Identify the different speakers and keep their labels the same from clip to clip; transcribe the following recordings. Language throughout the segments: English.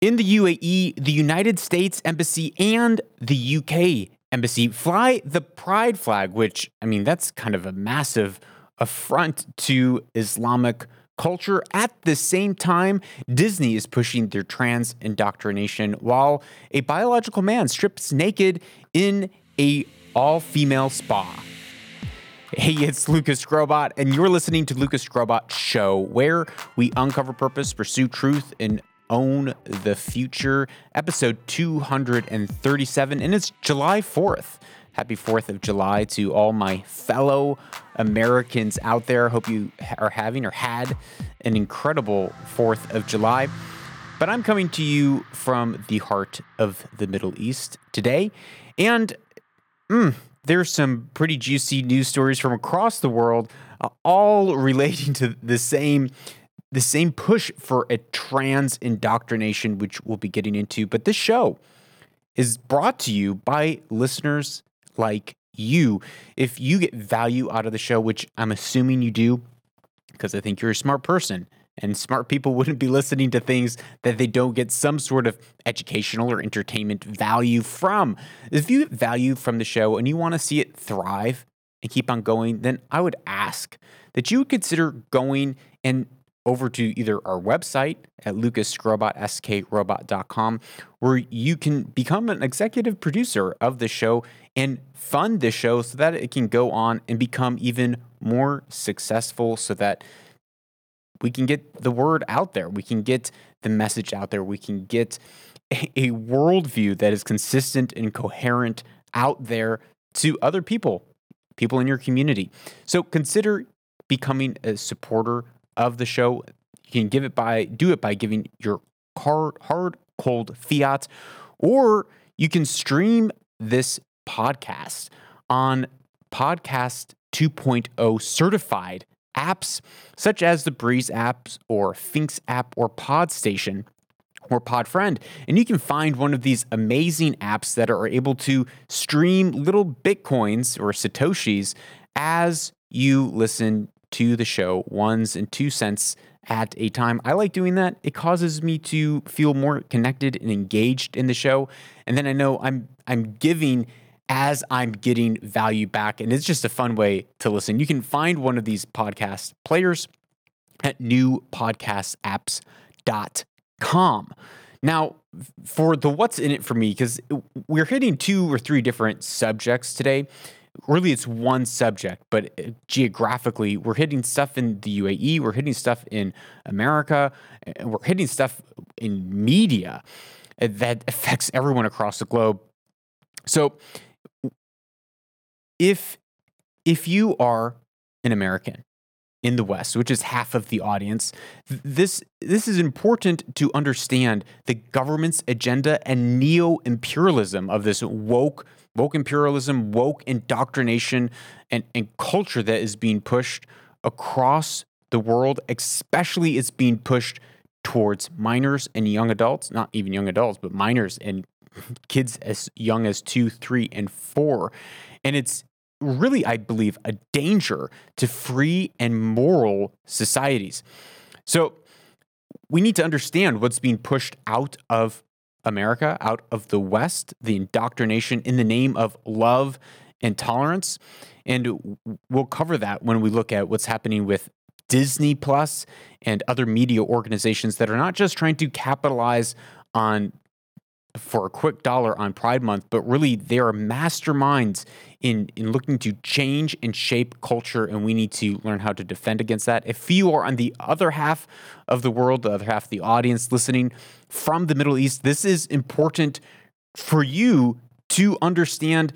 Speaker 1: In the UAE, the United States Embassy and the UK Embassy fly the pride flag, which, I mean, that's kind of a massive affront to Islamic culture. At the same time, Disney is pushing their trans indoctrination while a biological man strips naked in a all-female spa. Hey, it's Lucas Skrobot, and you're listening to Lucas Skrobot Show, where we uncover purpose, pursue truth, and own the future. Episode 237, and it's July 4th. Happy 4th of July to all my fellow Americans out there. Hope you are having or had an incredible 4th of July. But I'm coming to you from the heart of the Middle East today. And mm, there's some pretty juicy news stories from across the world, uh, all relating to the same the same push for a trans indoctrination, which we'll be getting into. But this show is brought to you by listeners like you. If you get value out of the show, which I'm assuming you do, because I think you're a smart person, and smart people wouldn't be listening to things that they don't get some sort of educational or entertainment value from. If you get value from the show and you want to see it thrive and keep on going, then I would ask that you would consider going and over to either our website at lucasskrobot.com, where you can become an executive producer of the show and fund the show so that it can go on and become even more successful so that we can get the word out there. We can get the message out there. We can get a worldview that is consistent and coherent out there to other people, people in your community. So consider becoming a supporter of the show. You can give it by do it by giving your hard hard cold fiat, or you can stream this podcast on podcast 2.0 certified apps such as the Breez apps or Sphinx app or Podstation or Podfriend. And you can find one of these amazing apps that are able to stream little bitcoins or satoshis as you listen to the show, ones and two cents at a time. I like doing that. It causes me to feel more connected and engaged in the show. And then I know I'm I'm giving as I'm getting value back. And it's just a fun way to listen. You can find one of these podcast players at newpodcastapps.com. Now, for the what's in it for me, because we're hitting two or three different subjects today really it's one subject, but uh, geographically, we're hitting stuff in the UAE, we're hitting stuff in America, we're hitting stuff in media uh, that affects everyone across the globe. So if if you are an American in the West, which is half of the audience, this this is important to understand the government's agenda and neo-imperialism of this woke woke imperialism, woke indoctrination, and, and culture that is being pushed across the world, especially it's being pushed towards minors and young adults, not even young adults, but minors and kids as young as two, three, and four. And it's really, I believe, a danger to free and moral societies. So we need to understand what's being pushed out of America, out of the West, the indoctrination in the name of love and tolerance. And we'll cover that when we look at what's happening with Disney Plus and other media organizations that are not just trying to capitalize on for a quick dollar on Pride Month, but really they are masterminds in in looking to change and shape culture, and we need to learn how to defend against that. If you are on the other half of the world, the other half of the audience listening from the Middle East, this is important for you to understand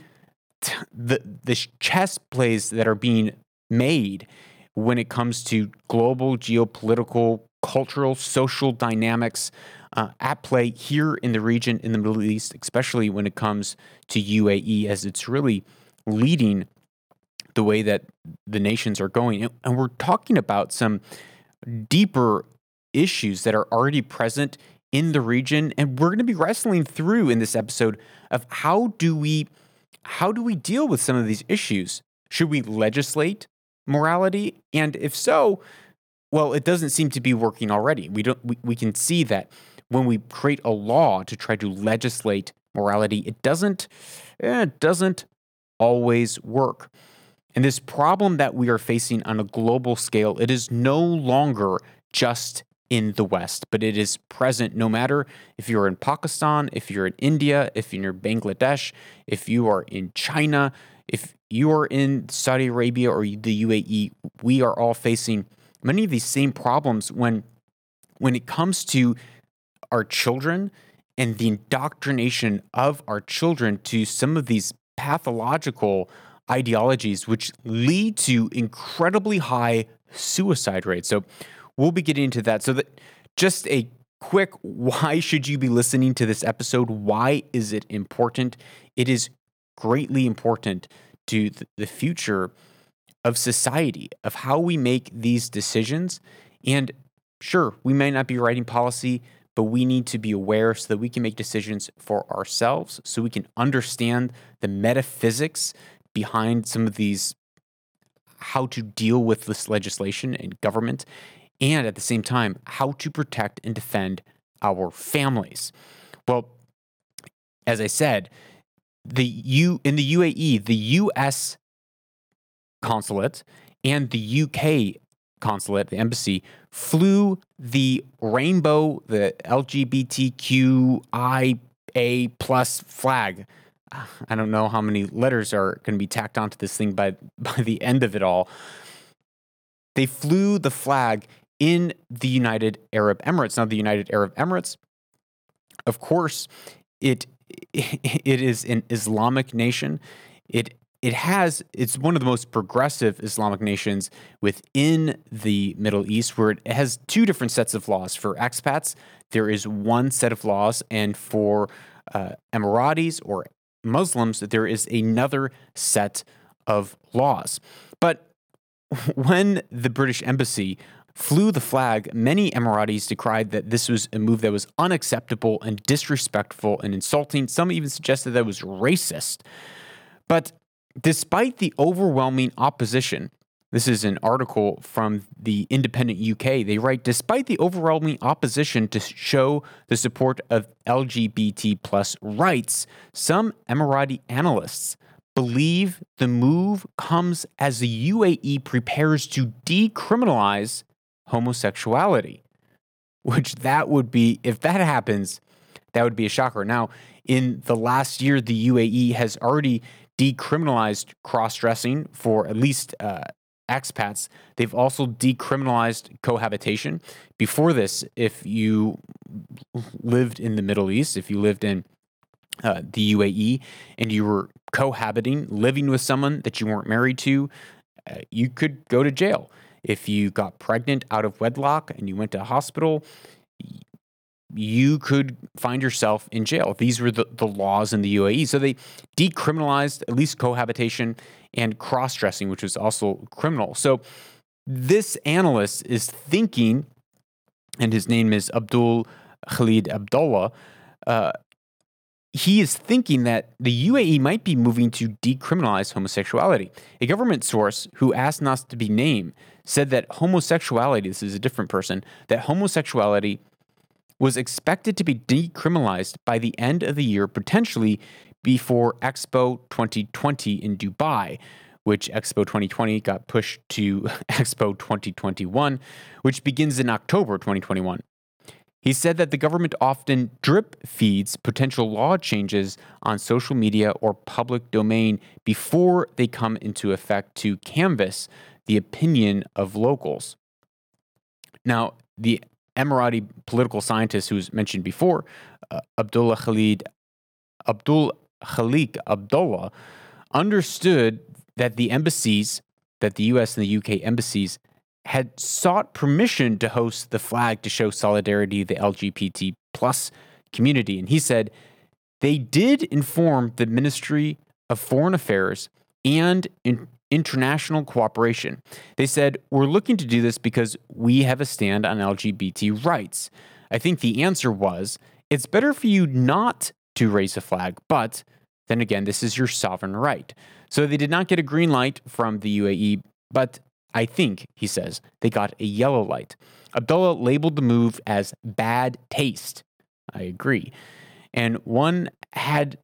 Speaker 1: t- the the chess plays that are being made when it comes to global geopolitical, cultural, social dynamics uh, at play here in the region in the Middle East, especially when it comes to UAE, as it's really leading the way that the nations are going. And we're talking about some deeper issues that are already present in the region and we're going to be wrestling through in this episode of how do we how do we deal with some of these issues? Should we legislate morality? And if so, well, it doesn't seem to be working already. We don't we, we can see that when we create a law to try to legislate morality, it doesn't eh, it doesn't always work. And this problem that we are facing on a global scale, it is no longer just in the West, but it is present no matter if you're in Pakistan, if you're in India, if you're in Bangladesh, if you are in China, if you are in Saudi Arabia or the UAE, we are all facing many of these same problems when when it comes to our children and the indoctrination of our children to some of these pathological ideologies which lead to incredibly high suicide rates. So we'll be getting into that. So that just a quick why should you be listening to this episode? Why is it important? It is greatly important to the future of society, of how we make these decisions. And sure, we may not be writing policy, but we need to be aware so that we can make decisions for ourselves, so we can understand the metaphysics behind some of these, how to deal with this legislation and government, and at the same time, how to protect and defend our families. Well, as I said, the U in the UAE, the US consulate and the UK consulate, the embassy, flew the rainbow, the LGBTQIA plus flag. I don't know how many letters are going to be tacked onto this thing by by the end of it all. They flew the flag in the United Arab Emirates. Now, the United Arab Emirates, of course, it it is an Islamic nation. It it has it's one of the most progressive Islamic nations within the Middle East, where it has two different sets of laws for expats. There is one set of laws, and for uh, Emiratis or Muslims, there is another set of laws. But when the British embassy flew the flag, many Emiratis decried that this was a move that was unacceptable and disrespectful and insulting. Some even suggested that it was racist. But Despite the overwhelming opposition, this is an article from the Independent UK. They write Despite the overwhelming opposition to show the support of LGBT plus rights, some Emirati analysts believe the move comes as the UAE prepares to decriminalize homosexuality, which that would be, if that happens, that would be a shocker. Now, in the last year, the UAE has already decriminalized cross dressing for at least uh, expats. They've also decriminalized cohabitation. Before this, if you lived in the Middle East, if you lived in uh, the UAE and you were cohabiting, living with someone that you weren't married to, uh, you could go to jail. If you got pregnant out of wedlock and you went to a hospital, you could find yourself in jail. These were the, the laws in the UAE. So they decriminalized at least cohabitation and cross dressing, which was also criminal. So this analyst is thinking, and his name is Abdul Khalid Abdullah. Uh, he is thinking that the UAE might be moving to decriminalize homosexuality. A government source who asked not to be named said that homosexuality, this is a different person, that homosexuality was expected to be decriminalized by the end of the year, potentially before Expo 2020 in Dubai, which Expo 2020 got pushed to Expo 2021, which begins in October 2021. He said that the government often drip feeds potential law changes on social media or public domain before they come into effect to canvass the opinion of locals. Now, the Emirati political scientist who was mentioned before, uh, Abdullah Khalid, Abdul Khalik Abdullah, understood that the embassies, that the US and the UK embassies, had sought permission to host the flag to show solidarity the LGBT plus community. And he said they did inform the Ministry of Foreign Affairs and in, international cooperation. They said, We're looking to do this because we have a stand on LGBT rights. I think the answer was, It's better for you not to raise a flag, but then again, this is your sovereign right. So they did not get a green light from the UAE, but I think, he says, they got a yellow light. Abdullah labeled the move as bad taste, I agree. And one had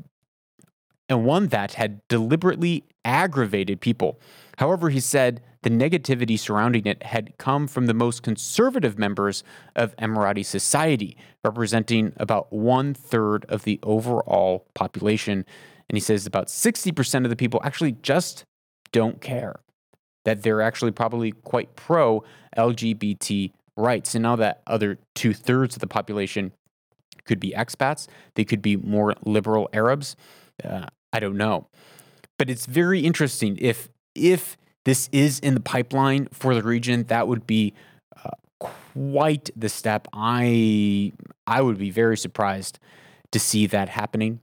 Speaker 1: and one that had deliberately aggravated people. However, he said the negativity surrounding it had come from the most conservative members of Emirati society, representing about one third of the overall population. And he says about 60% of the people actually just don't care, that they're actually probably quite pro LGBT rights. And now that other two thirds of the population could be expats, they could be more liberal Arabs. Uh, I don't know. But it's very interesting if if this is in the pipeline for the region, that would be uh, quite the step. I I would be very surprised to see that happening.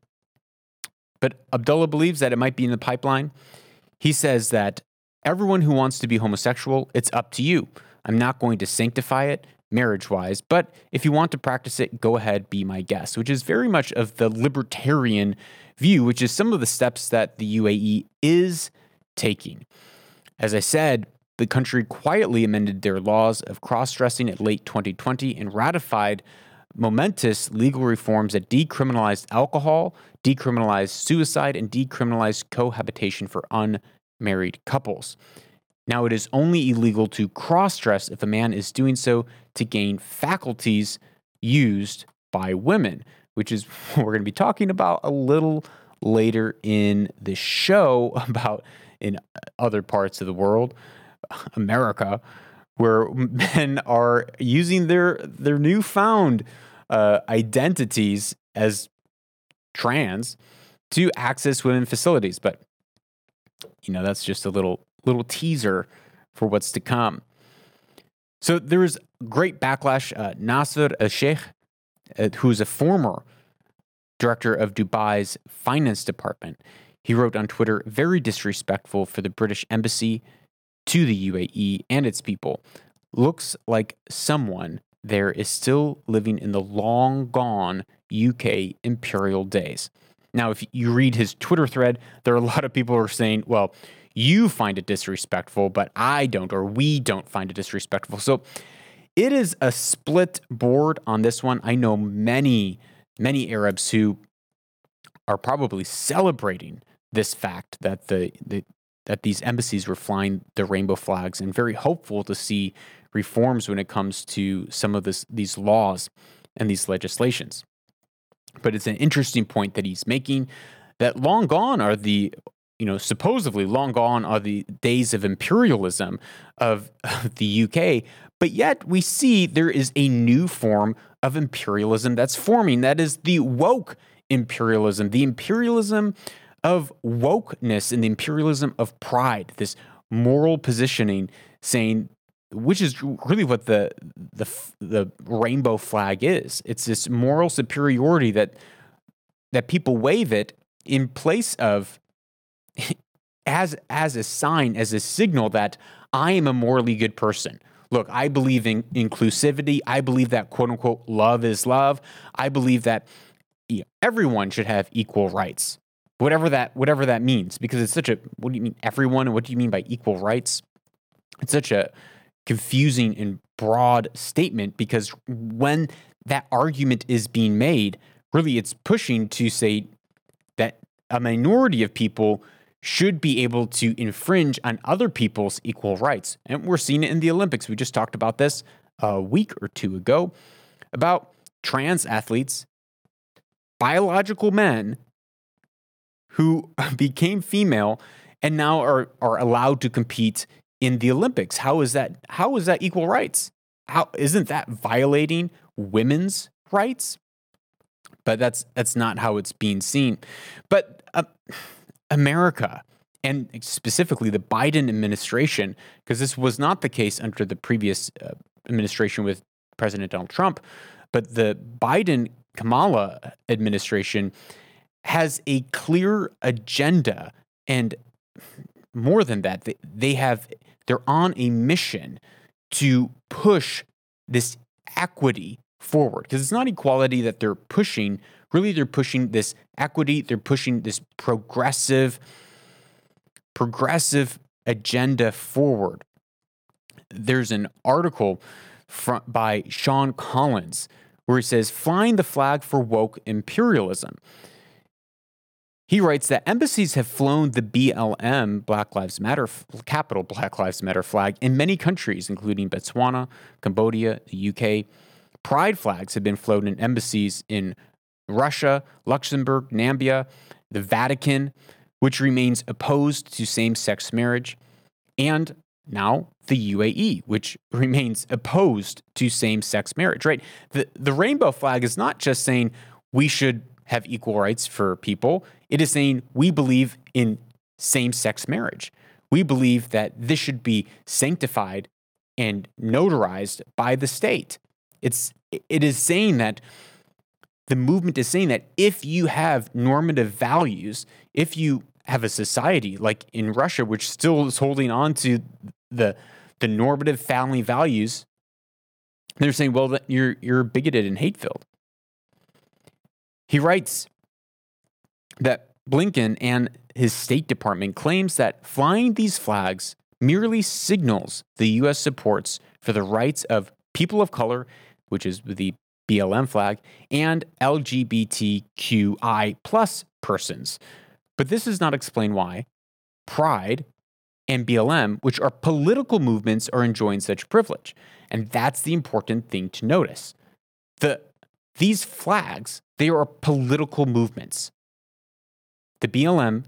Speaker 1: But Abdullah believes that it might be in the pipeline. He says that everyone who wants to be homosexual, it's up to you. I'm not going to sanctify it marriage wise, but if you want to practice it, go ahead, be my guest, which is very much of the libertarian view, which is some of the steps that the UAE is taking. As I said, the country quietly amended their laws of cross dressing at late 2020 and ratified momentous legal reforms that decriminalized alcohol, decriminalized suicide, and decriminalized cohabitation for unmarried couples. Now, it is only illegal to cross dress if a man is doing so to gain faculties used by women, which is what we're going to be talking about a little later in the show about in other parts of the world, America, where men are using their their newfound uh, identities as trans to access women facilities. But you know that's just a little little teaser for what's to come. So there was great backlash. Uh, Nasser al Sheikh, uh, who's a former director of Dubai's finance department, he wrote on Twitter, very disrespectful for the British embassy to the UAE and its people. Looks like someone there is still living in the long gone UK imperial days. Now, if you read his Twitter thread, there are a lot of people who are saying, well, you find it disrespectful, but I don't, or we don't find it disrespectful. So it is a split board on this one. I know many, many Arabs who are probably celebrating this fact that the, the that these embassies were flying the rainbow flags and very hopeful to see reforms when it comes to some of this, these laws and these legislations. But it's an interesting point that he's making that long gone are the you know supposedly long gone are the days of imperialism of, the UK but yet we see there is a new form of imperialism that's forming. That is the woke imperialism the imperialism of wokeness and the imperialism of pride, this moral positioning, saying, which is really what the the the rainbow flag is. It's this moral superiority that that people wave it in place of as as a sign, as a signal that I am a morally good person. Look, I believe in inclusivity. I believe that quote unquote love is love. I believe that everyone should have equal rights whatever that whatever that means because it's such a what do you mean everyone and what do you mean by equal rights it's such a confusing and broad statement because when that argument is being made really it's pushing to say that a minority of people should be able to infringe on other people's equal rights. And we're seeing it in the olympics. We just talked about this a week or two ago about trans athletes biological men who became female and now are, are allowed to compete in the Olympics. How is that? How is that equal rights? How isn't that violating women's rights? But that's that's not how it's being seen. But uh, America and specifically the Biden administration, because this was not the case under the previous uh, administration with President Donald Trump, but the Biden Kamala administration has a clear agenda and more than that they, they have they're on a mission to push this equity forward. Because it's not equality that they're pushing. Really they're pushing this equity. They're pushing this progressive progressive agenda forward. There's an article from, by Sean Collins where he says, flying the flag for woke imperialism. He writes that embassies have flown the BLM, Black Lives Matter, capital Black Lives Matter flag in many countries, including Botswana, Cambodia, the UK. Pride flags have been flown in embassies in Russia, Luxembourg, Namibia, the Vatican, which remains opposed to same sex marriage, and now the UAE, which remains opposed to same sex marriage, right? The, the rainbow flag is not just saying we should have equal rights for people, it is saying we believe in same sex marriage. We believe that this should be sanctified and notarized by the state. It's, it is saying that the movement is saying that if you have normative values, if you have a society like in Russia, which still is holding on to the the normative family values, they're saying, well, you're you're bigoted and hate filled. He writes that Blinken and his State Department claims that flying these flags merely signals the U.S. supports for the rights of people of color, which is the BLM flag, and LGBTQI plus persons. But this does not explain why Pride and BLM, which are political movements, are enjoying such privilege. And that's the important thing to notice. The, these flags, they are political movements. The BLM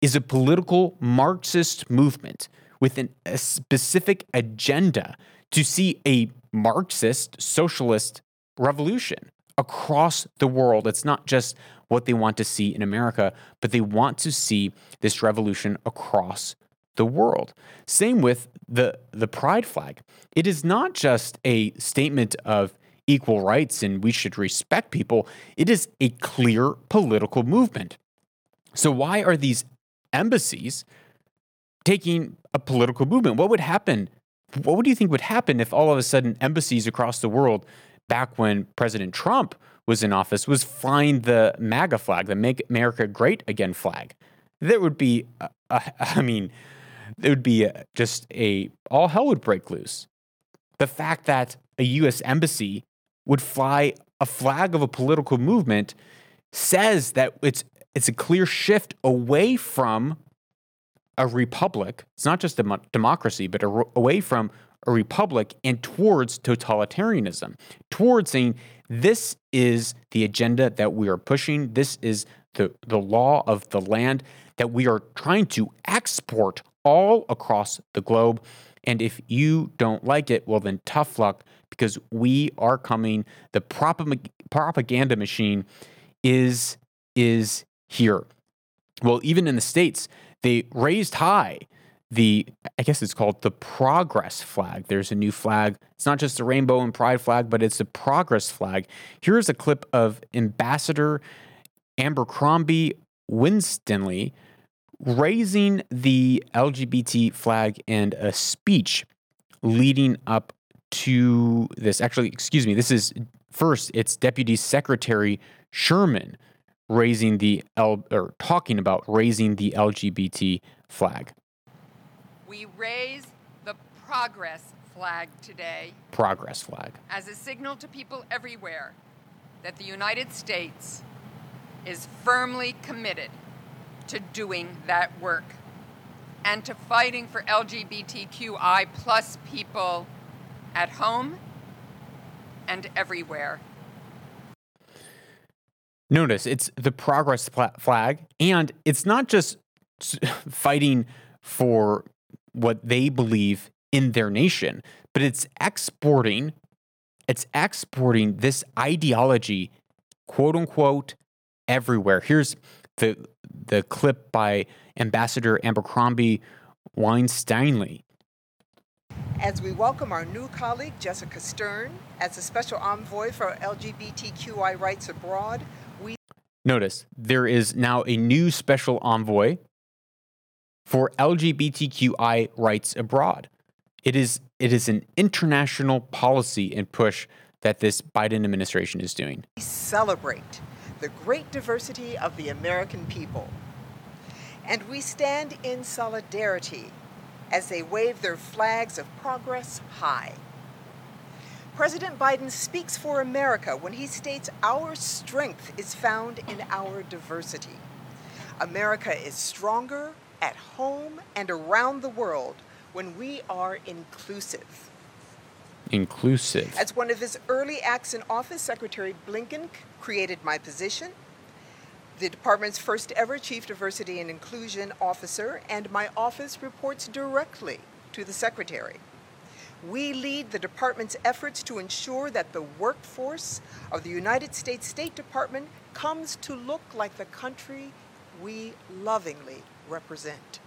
Speaker 1: is a political Marxist movement with an, a specific agenda to see a Marxist socialist revolution across the world. It's not just what they want to see in America, but they want to see this revolution across the world. Same with the, the pride flag. It is not just a statement of equal rights and we should respect people, it is a clear political movement. So, why are these embassies taking a political movement? What would happen? What would you think would happen if all of a sudden embassies across the world back when President Trump was in office was flying the MAGA flag, the Make America Great Again flag. There would be, uh, uh, I mean, there would be uh, just a, all hell would break loose. The fact that a US embassy would fly a flag of a political movement says that it's, it's a clear shift away from a republic. It's not just a democracy, but a, away from a republic and towards totalitarianism, towards saying this is the agenda that we are pushing, this is the, the law of the land that we are trying to export all across the globe. And if you don't like it, well, then tough luck because we are coming. The propaganda machine is, is here. Well, even in the States, they raised high the I guess it's called the progress flag. There's a new flag. It's not just the rainbow and pride flag, but it's a progress flag. Here's a clip of Ambassador Abercrombie Winstanley raising the LGBT flag and a speech leading up to this. Actually, excuse me, this is first, it's Deputy Secretary Sherman raising the L or talking about raising the LGBT flag
Speaker 2: we raise the progress flag today.
Speaker 1: Progress flag.
Speaker 2: As a signal to people everywhere that the United States is firmly committed to doing that work and to fighting for LGBTQI plus people at home and everywhere.
Speaker 1: Notice it's the progress flag, and it's not just fighting for what they believe in their nation, but it's exporting it's exporting this ideology quote unquote everywhere. Here's the the clip by Ambassador Abercrombie Winstanley.
Speaker 3: As we welcome our new colleague, Jessica Stern, as a special envoy for LGBTQI rights abroad, we
Speaker 1: notice there is now a new special envoy for LGBTQI rights abroad. It is, it is an international policy and push that this Biden administration is doing.
Speaker 3: We celebrate the great diversity of the American people, and we stand in solidarity as they wave their flags of progress high. President Biden speaks for America when he states our strength is found in our diversity. America is stronger at home and around the world when we are inclusive.
Speaker 1: Inclusive.
Speaker 3: As one of his early acts in office, Secretary Blinken created my position, the department's first ever Chief Diversity and Inclusion Officer, and my office reports directly to the Secretary. We lead the department's efforts to ensure that the workforce of the United States State Department comes to look like the country we lovingly represent.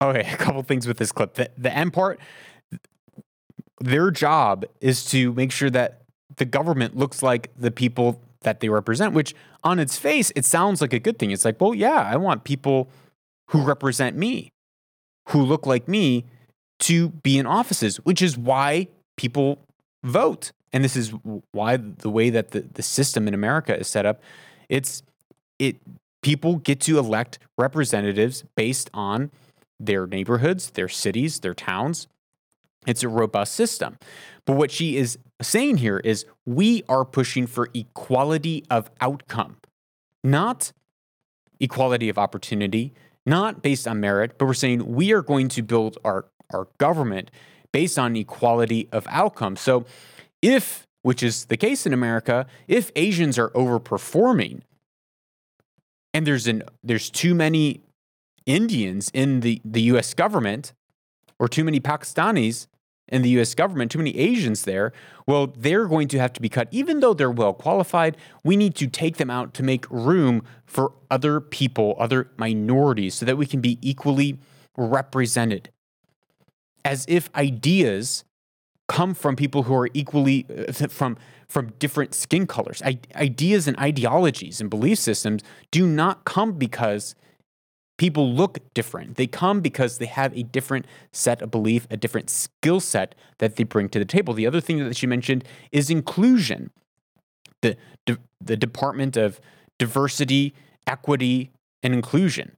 Speaker 1: Oh, okay, a couple things with this clip. The, the end part, their job is to make sure that the government looks like the people that they represent, which on its face, it sounds like a good thing. It's like, well, yeah, I want people who represent me, who look like me, to be in offices, which is why people vote. And this is why the way that the, the system in America is set up, it's it people get to elect representatives based on their neighborhoods, their cities, their towns. It's a robust system. But what she is saying here is we are pushing for equality of outcome, not equality of opportunity, not based on merit, but we're saying we are going to build our, our government based on equality of outcome. So if, which is the case in America, if Asians are overperforming and there's an there's too many Indians in the, the US government or too many Pakistanis in the US government, too many Asians there, well, they're going to have to be cut. Even though they're well qualified, we need to take them out to make room for other people, other minorities, so that we can be equally represented. As if ideas come from people who are equally uh, from from different skin colors. I, ideas and ideologies and belief systems do not come because people look different. They come because they have a different set of belief, a different skill set that they bring to the table. The other thing that she mentioned is inclusion. The, the Department of Diversity, Equity, and Inclusion,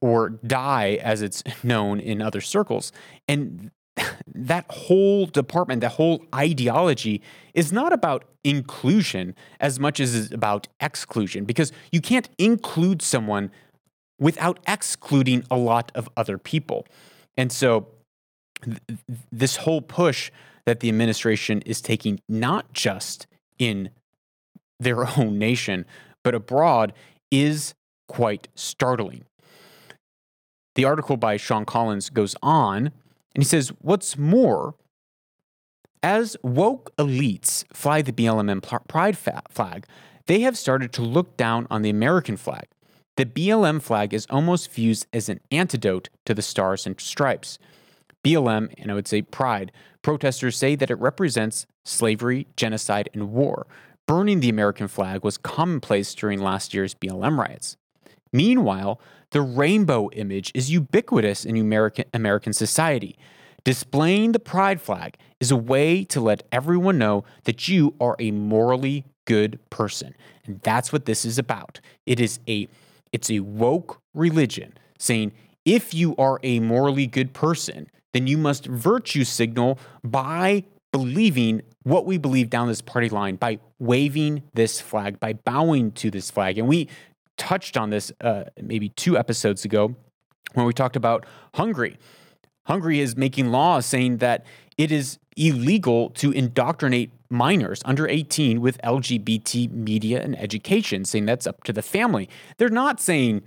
Speaker 1: or DIE as it's known in other circles. And that whole department, that whole ideology is not about inclusion as much as it's about exclusion because you can't include someone without excluding a lot of other people. And so, th- this whole push that the administration is taking, not just in their own nation, but abroad, is quite startling. The article by Sean Collins goes on, and he says, What's more, as woke elites fly the BLM pride flag, they have started to look down on the American flag. The BLM flag is almost viewed as an antidote to the stars and stripes. BLM, and I would say pride, protesters say that it represents slavery, genocide, and war. Burning the American flag was commonplace during last year's BLM riots. Meanwhile, the rainbow image is ubiquitous in American, American society. Displaying the pride flag is a way to let everyone know that you are a morally good person. And that's what this is about. It is a it's a woke religion saying if you are a morally good person, then you must virtue signal by believing what we believe down this party line, by waving this flag, by bowing to this flag. And we touched on this uh, maybe two episodes ago when we talked about Hungary. Hungary is making laws saying that it is illegal to indoctrinate minors under 18 with LGBT media and education, saying that's up to the family. They're not saying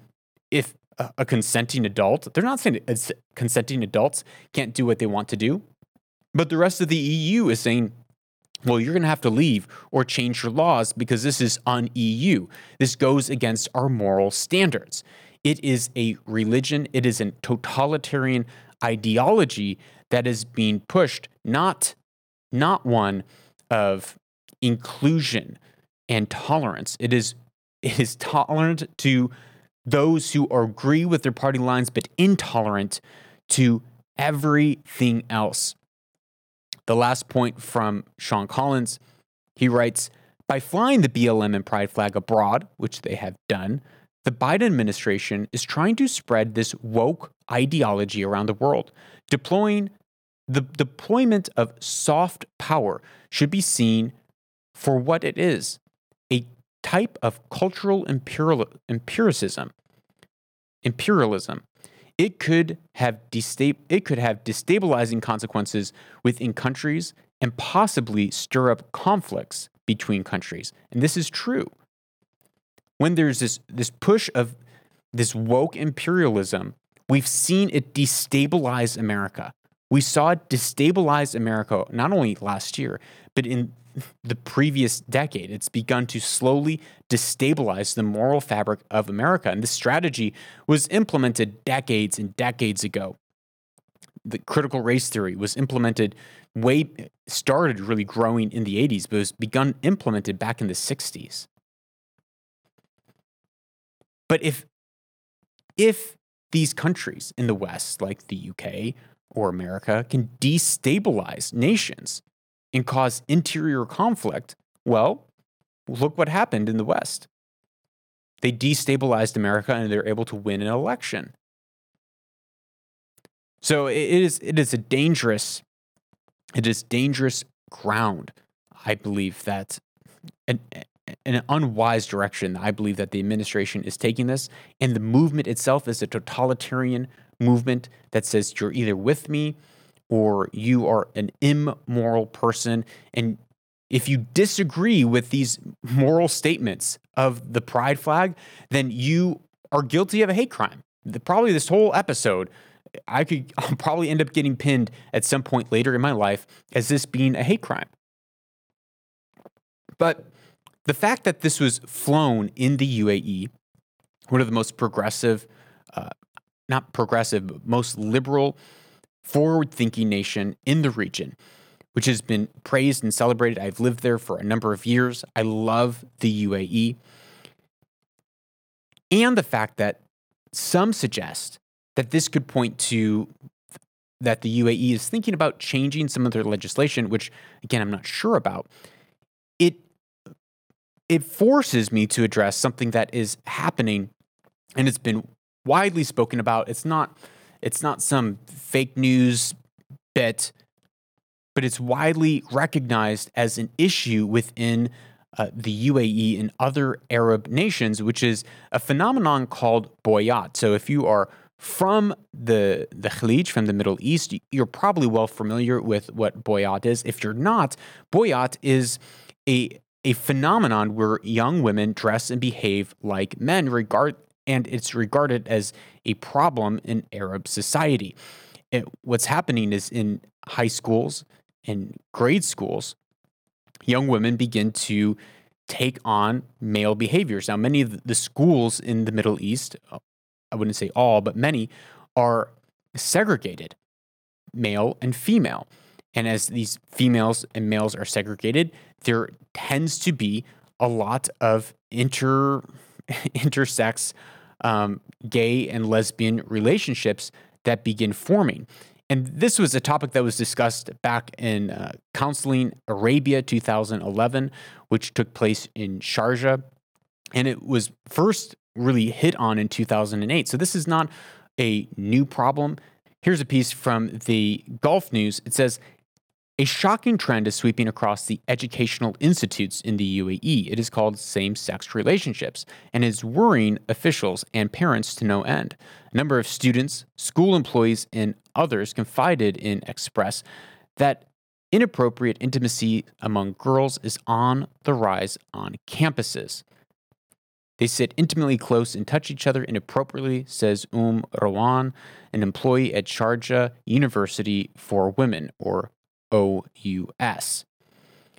Speaker 1: if a, consenting adult, they're not saying consenting adults can't do what they want to do. But the rest of the EU is saying, well, you're going to have to leave or change your laws because this is un EU. This goes against our moral standards. It is a religion, it is a totalitarian ideology that is being pushed, not, not one of inclusion and tolerance. It is, it is tolerant to those who agree with their party lines, but intolerant to everything else. The last point from Sean Collins he writes By flying the BLM and pride flag abroad, which they have done, the Biden administration is trying to spread this woke ideology around the world, deploying The deployment of soft power should be seen for what it is a type of cultural empiricism. Imperialism. It could have desta- it could have destabilizing consequences within countries and possibly stir up conflicts between countries. And this is true. When there's this this push of this woke imperialism, we've seen it destabilize America. We saw it destabilize America not only last year, but in the previous decade. It's begun to slowly destabilize the moral fabric of America. And this strategy was implemented decades and decades ago. The critical race theory was implemented way, started really growing in the 80s, but was begun implemented back in the 60s. But if if these countries in the West, like the UK or America, can destabilize nations and cause interior conflict, well, look what happened in the West. They destabilized America and they're able to win an election. So it is it is a dangerous it is dangerous ground. I believe that an, an unwise direction. I believe that the administration is taking this, and the movement itself is a totalitarian movement that says you're either with me or you are an immoral person. And if you disagree with these moral statements of the pride flag, then you are guilty of a hate crime. The, probably this whole episode, I could I'll probably end up getting pinned at some point later in my life as this being a hate crime. But the fact that this was flown in the UAE, one of the most progressive, uh, not progressive, but most liberal, forward thinking nation in the region, which has been praised and celebrated. I've lived there for a number of years. I love the UAE. And the fact that some suggest that this could point to that the UAE is thinking about changing some of their legislation, which again, I'm not sure about. It forces me to address something that is happening and it's been widely spoken about. It's not it's not some fake news bit, but it's widely recognized as an issue within uh, the UAE and other Arab nations, which is a phenomenon called boyat. So if you are from the the Khalij, from the Middle East, you're probably well familiar with what boyat is. If you're not, boyat is a a phenomenon where young women dress and behave like men, regard and it's regarded as a problem in Arab society. It, what's happening is in high schools and grade schools, young women begin to take on male behaviors. Now, many of the schools in the Middle East, I wouldn't say all, but many, are segregated, male and female. And as these females and males are segregated, there tends to be a lot of inter intersex um, gay and lesbian relationships that begin forming. And this was a topic that was discussed back in uh, Counseling Arabia 2011, which took place in Sharjah. And it was first really hit on in 2008. So this is not a new problem. Here's a piece from the Gulf News. It says a shocking trend is sweeping across the educational institutes in the UAE. It is called same sex relationships and is worrying officials and parents to no end. A number of students, school employees, and others confided in Express that inappropriate intimacy among girls is on the rise on campuses. They sit intimately close and touch each other inappropriately, says Um Rawan, an employee at Sharjah University for Women, or OUS.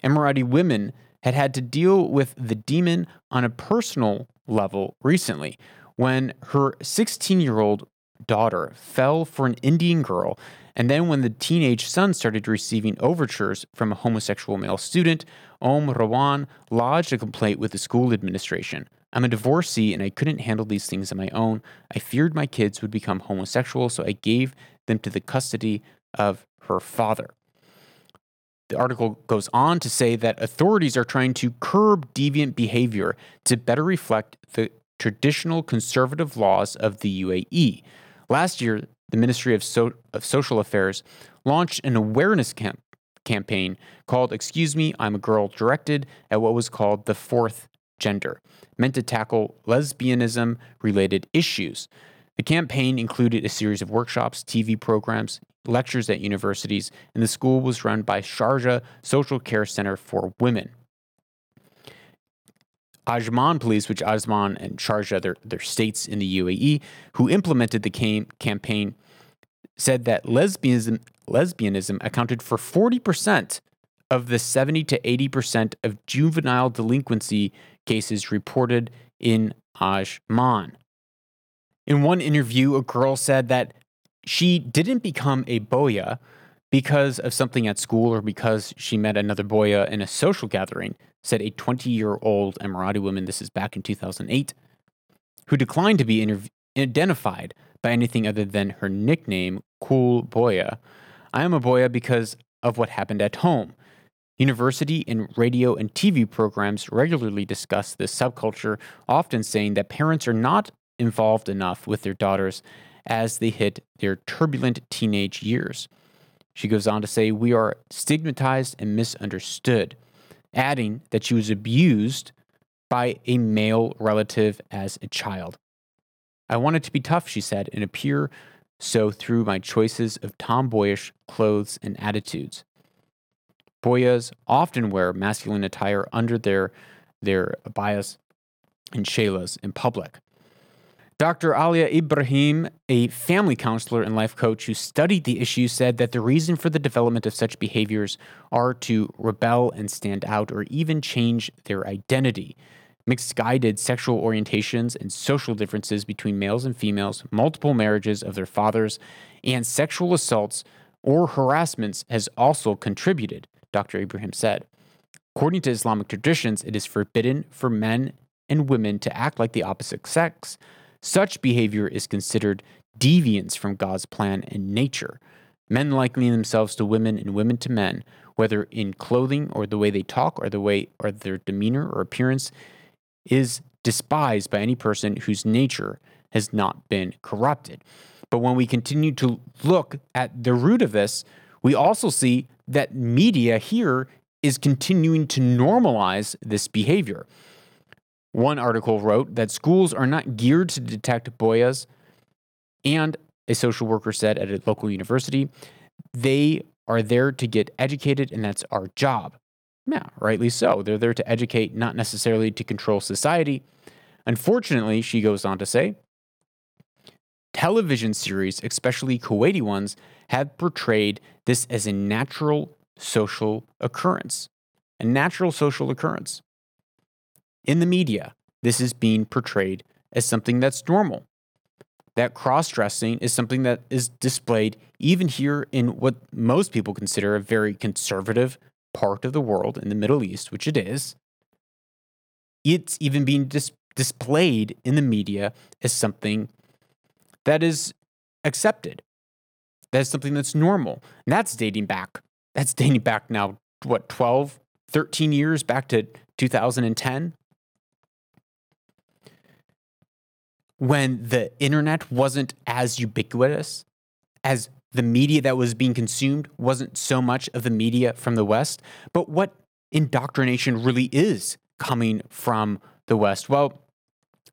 Speaker 1: Emirati women had had to deal with the demon on a personal level recently when her 16 year old daughter fell for an Indian girl, and then when the teenage son started receiving overtures from a homosexual male student, Om Rawan lodged a complaint with the school administration. I'm a divorcee and I couldn't handle these things on my own. I feared my kids would become homosexual, so I gave them to the custody of her father. The article goes on to say that authorities are trying to curb deviant behavior to better reflect the traditional conservative laws of the UAE. Last year, the Ministry of, so- of Social Affairs launched an awareness camp- campaign called Excuse Me, I'm a Girl, directed at what was called the fourth gender, meant to tackle lesbianism related issues. The campaign included a series of workshops, TV programs, lectures at universities, and the school was run by Sharjah Social Care Center for Women. Ajman police, which Ajman and Sharjah, they're, they're states in the UAE, who implemented the cam- campaign, said that lesbianism, lesbianism accounted for 40% of the 70 to 80% of juvenile delinquency cases reported in Ajman. In one interview, a girl said that she didn't become a boya because of something at school or because she met another boya in a social gathering, said a 20 year old Emirati woman, this is back in 2008, who declined to be interv- identified by anything other than her nickname, Cool Boya. I am a boya because of what happened at home. University and radio and TV programs regularly discuss this subculture, often saying that parents are not involved enough with their daughters as they hit their turbulent teenage years. She goes on to say, We are stigmatized and misunderstood, adding that she was abused by a male relative as a child. I wanted to be tough, she said, and appear so through my choices of tomboyish clothes and attitudes. Boyas often wear masculine attire under their, their abayas and shaylas in public. Dr. Alia Ibrahim, a family counselor and life coach who studied the issue, said that the reason for the development of such behaviors are to rebel and stand out or even change their identity. Misguided sexual orientations and social differences between males and females, multiple marriages of their fathers, and sexual assaults or harassments has also contributed, Dr. Ibrahim said. According to Islamic traditions, it is forbidden for men and women to act like the opposite sex such behavior is considered deviance from God's plan and nature. Men likening themselves to women and women to men, whether in clothing or the way they talk or the way or their demeanor or appearance, is despised by any person whose nature has not been corrupted. But when we continue to look at the root of this, we also see that media here is continuing to normalize this behavior. One article wrote that schools are not geared to detect boyas, and a social worker said at a local university, they are there to get educated, and that's our job. Yeah, rightly so. They're there to educate, not necessarily to control society. Unfortunately, she goes on to say, television series, especially Kuwaiti ones, have portrayed this as a natural social occurrence. A natural social occurrence. In the media, this is being portrayed as something that's normal. That cross dressing is something that is displayed even here in what most people consider a very conservative part of the world in the Middle East, which it is. It's even being dis- displayed in the media as something that is accepted. That's something that's normal. And that's dating back. That's dating back now, what, 12, 13 years back to 2010? When the internet wasn't as ubiquitous as the media that was being consumed wasn't so much of the media from the West, but what indoctrination really is coming from the West. Well,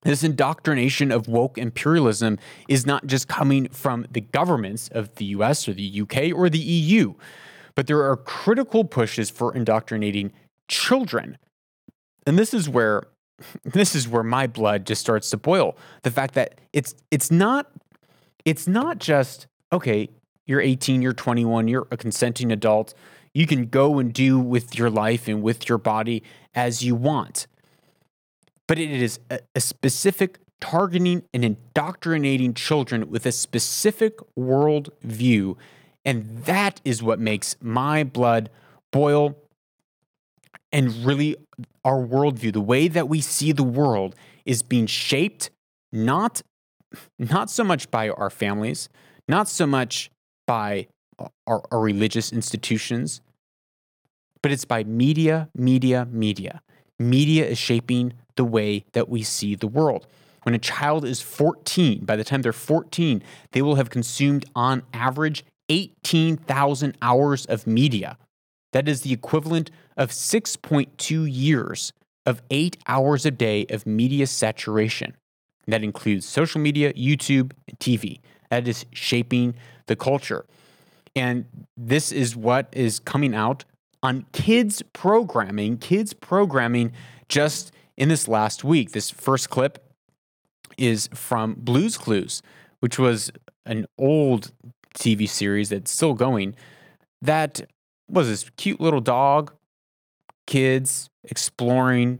Speaker 1: this indoctrination of woke imperialism is not just coming from the governments of the US or the UK or the EU, but there are critical pushes for indoctrinating children. And this is where this is where my blood just starts to boil. The fact that it's it's not it's not just okay, you're 18, you're 21, you're a consenting adult. You can go and do with your life and with your body as you want. But it is a, a specific targeting and indoctrinating children with a specific world view. And that is what makes my blood boil and really our worldview, the way that we see the world, is being shaped not not so much by our families, not so much by our, our religious institutions, but it's by media, media, media. Media is shaping the way that we see the world. When a child is 14, by the time they're 14, they will have consumed on average 18,000 hours of media. That is the equivalent of 6.2 years of eight hours a day of media saturation. That includes social media, YouTube, and TV. That is shaping the culture. And this is what is coming out on kids programming, kids programming just in this last week. This first clip is from Blues Clues, which was an old TV series that's still going. That was this cute little dog, kids exploring.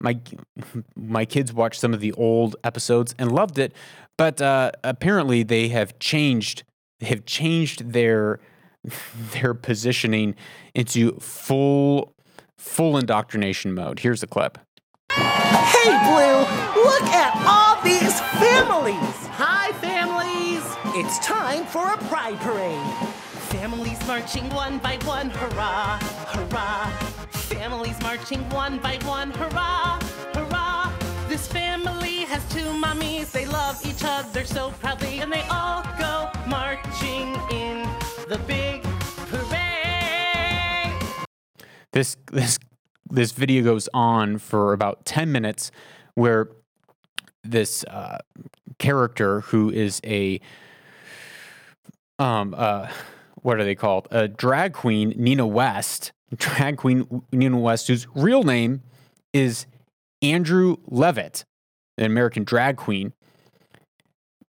Speaker 1: My my kids watched some of the old episodes and loved it, but uh, apparently they have changed. They have changed their their positioning into full full indoctrination mode. Here's the clip.
Speaker 4: Hey, Blue, look at all these families. Hi, families. It's time for a pride parade. Families marching one by one, hurrah, hurrah. Families marching one by one, hurrah, hurrah. This family has two mommies. They love each other so proudly, and they all go marching in the big parade.
Speaker 1: This this this video goes on for about 10 minutes where this uh, character who is a um uh what are they called? A drag queen nina west. Drag queen nina west whose real name is andrew levitt an american drag queen.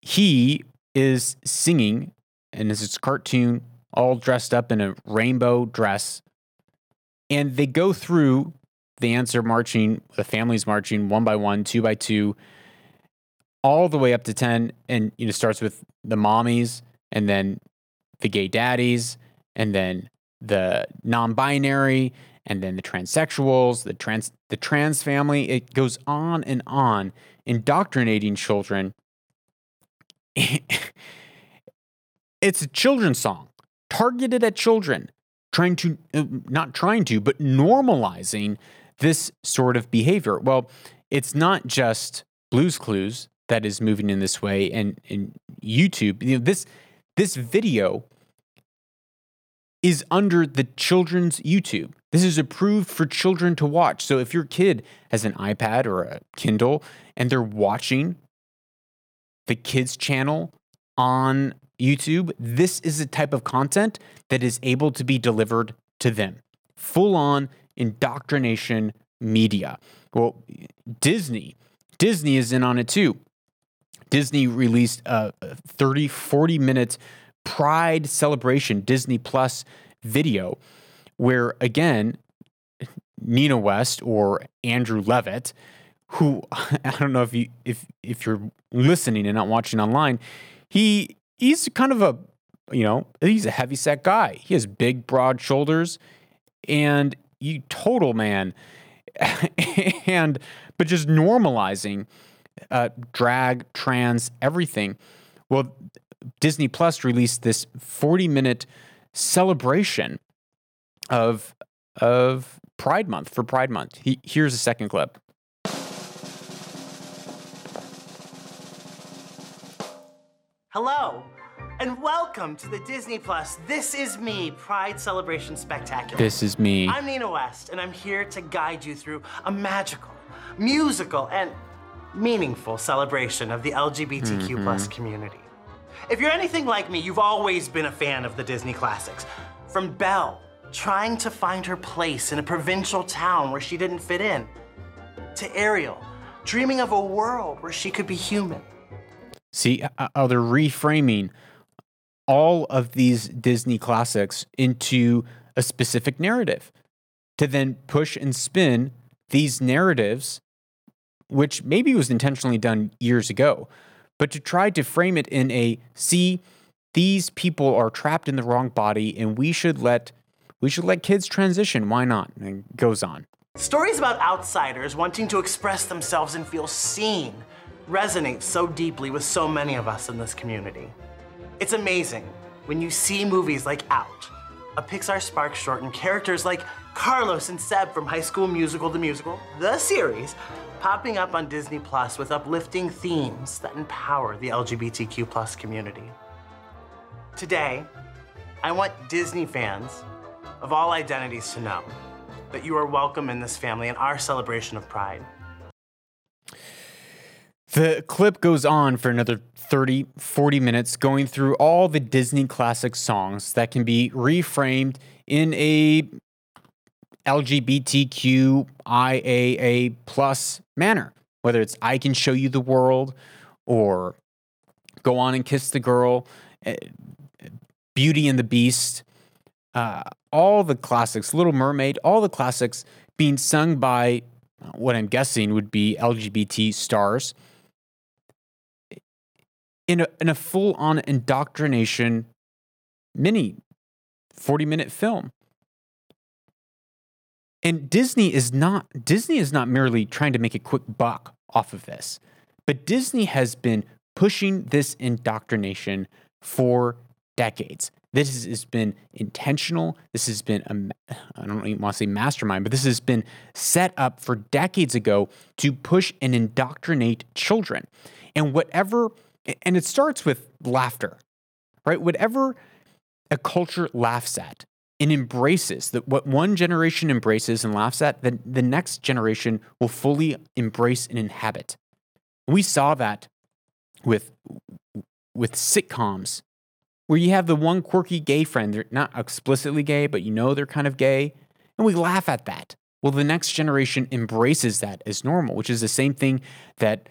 Speaker 1: He is singing and this is cartoon all dressed up in a rainbow dress. And they go through the answer marching, the families marching one by one, two by two, all the way up to 10. And, you know, starts with the mommies and then the gay daddies and then the non binary and then the transsexuals, the trans, the trans family. It goes on and on, indoctrinating children. it's a children's song targeted at children trying to uh, not trying to but normalizing this sort of behavior well it's not just blues clues that is moving in this way and in youtube you know this this video is under the children's youtube this is approved for children to watch so if your kid has an ipad or a kindle and they're watching the kids channel on YouTube, this is a type of content that is able to be delivered to them. Full on indoctrination media. Well, Disney, Disney is in on it too. Disney released a 30, 40 minute Pride celebration Disney Plus video where, again, Nina West or Andrew Levitt, who I don't know if you if if you're listening and not watching online, he he's kind of a you know he's a heavy set guy. He has big broad shoulders, and you total man, and but just normalizing uh, drag, trans, everything. Well, Disney Plus released this 40 minute celebration of of Pride Month for Pride Month. He, here's a second clip.
Speaker 4: Hello, and welcome to the Disney Plus This Is Me Pride Celebration Spectacular.
Speaker 1: This is me.
Speaker 4: I'm Nina West, and I'm here to guide you through a magical, musical, and meaningful celebration of the LGBTQ plus community. If you're anything like me, you've always been a fan of the Disney classics. From Belle, trying to find her place in a provincial town where she didn't fit in, to Ariel, dreaming of a world where she could be human.
Speaker 1: See uh, how they're reframing all of these Disney classics into a specific narrative to then push and spin these narratives, which maybe was intentionally done years ago, but to try to frame it in a see, these people are trapped in the wrong body and we should let we should let kids transition. Why not? And goes on.
Speaker 4: Stories about outsiders wanting to express themselves and feel seen resonate so deeply with so many of us in this community. It's amazing when you see movies like Out, a Pixar Spark short, and characters like Carlos and Seb from High School Musical the Musical, the series, popping up on Disney Plus with uplifting themes that empower the LGBTQ plus community. Today, I want Disney fans of all identities to know that you are welcome in this family and our celebration of Pride.
Speaker 1: The clip goes on for another 30, 40 minutes, going through all the Disney classic songs that can be reframed in a LGBTQIAA plus manner, whether it's I Can Show You the World or Go On and Kiss the Girl, eh, Beauty and the Beast, uh, all the classics, Little Mermaid, all the classics being sung by what I'm guessing would be LGBT stars in a, in a full on indoctrination mini 40 minute film. And Disney is not Disney is not merely trying to make a quick buck off of this, but Disney has been pushing this indoctrination for decades. This has been intentional. This has been a, I don't even want to say mastermind, but this has been set up for decades ago to push and indoctrinate children. And whatever and it starts with laughter, right? Whatever a culture laughs at and embraces that what one generation embraces and laughs at, then the next generation will fully embrace and inhabit. We saw that with with sitcoms where you have the one quirky gay friend, they're not explicitly gay, but you know they're kind of gay, and we laugh at that. Well, the next generation embraces that as normal, which is the same thing that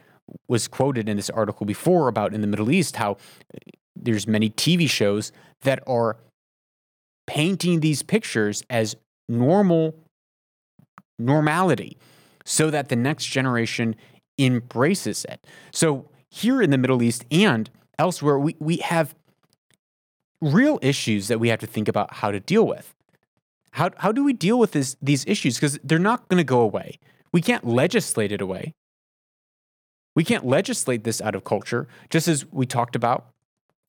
Speaker 1: was quoted in this article before about in the Middle East how uh, there's many TV shows that are painting these pictures as normal normality so that the next generation embraces it. So here in the Middle East and elsewhere we, we have real issues that we have to think about how to deal with. How, how do we deal with this, these issues? Because they're not going to go away. We can't legislate it away. We can't legislate this out of culture, just as we talked about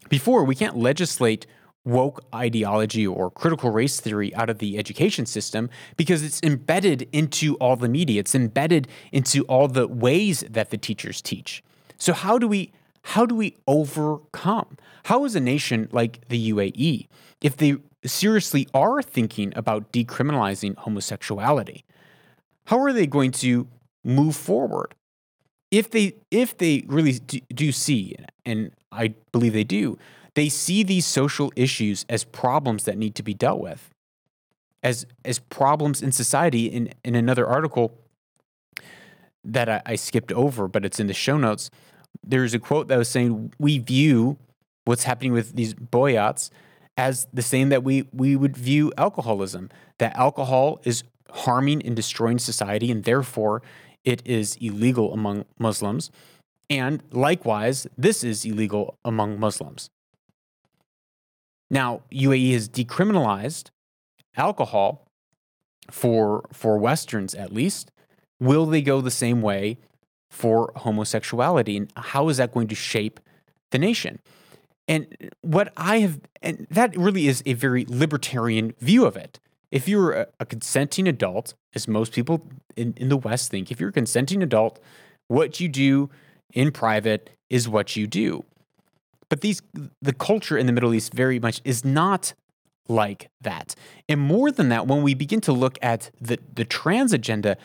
Speaker 1: before. We can't legislate woke ideology or critical race theory out of the education system because it's embedded into all the media. It's embedded into all the ways that the teachers teach. So how do we how do we overcome? How is a nation like the UAE, if they seriously are thinking about decriminalizing homosexuality, how are they going to move forward? if they if they really do, see, and I believe they do, they see these social issues as problems that need to be dealt with, as as problems in society. In in another article that I, I skipped over, but it's in the show notes. There's a quote that was saying we view what's happening with these boyatts as the same that we we would view alcoholism. That alcohol is harming and destroying society, and therefore it is illegal among Muslims. And likewise, this is illegal among Muslims. Now, UAE has decriminalized alcohol for, for Westerns at least. Will they go the same way for homosexuality? And how is that going to shape the nation? And what I have, and that really is a very libertarian view of it if you're a, a consenting adult, as most people in, in the West think, if you're a consenting adult, what you do in private is what you do. But these the culture in the Middle East very much is not like that. And more than that, when we begin to look at the, the trans agenda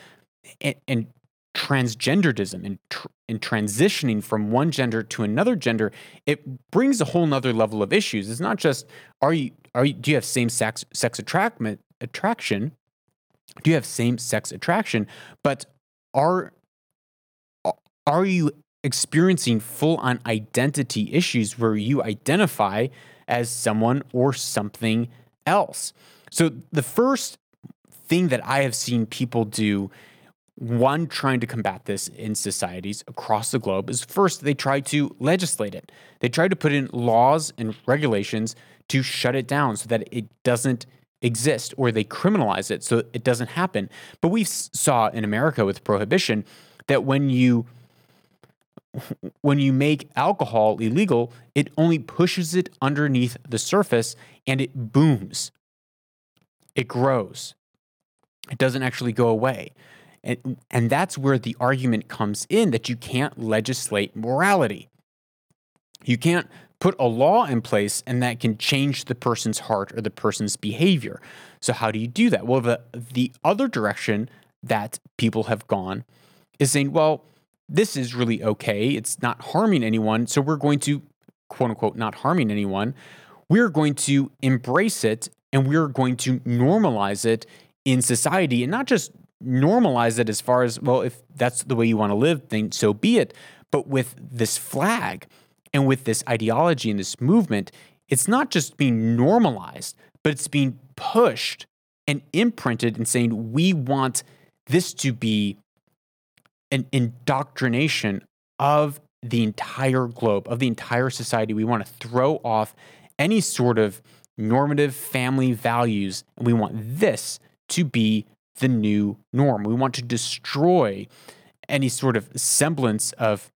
Speaker 1: and, and transgenderdism and, tr- and transitioning from one gender to another gender, it brings a whole nother level of issues. It's not just are you are you do you have same sex sex attraction attraction? Do you have same sex attraction? But are are you experiencing full on identity issues where you identify as someone or something else? So the first thing that I have seen people do one trying to combat this in societies across the globe is first they try to legislate it. They try to put in laws and regulations to shut it down so that it doesn't exist or they criminalize it so it doesn't happen. But we saw in America with prohibition that when you when you make alcohol illegal, it only pushes it underneath the surface and it booms. It grows. It doesn't actually go away. And, and that's where the argument comes in that you can't legislate morality. You can't put a law in place and that can change the person's heart or the person's behavior. So, how do you do that? Well, the, the other direction that people have gone is saying, well, this is really okay. It's not harming anyone. So, we're going to, quote unquote, not harming anyone. We're going to embrace it and we're going to normalize it in society and not just normalize it as far as, well, if that's the way you want to live, then so be it. But with this flag and with this ideology and this movement, it's not just being normalized, but it's being pushed and imprinted and saying, we want this to be an indoctrination of the entire globe, of the entire society. We want to throw off any sort of normative family values, and we want this to be the new norm. We want to destroy any sort of semblance of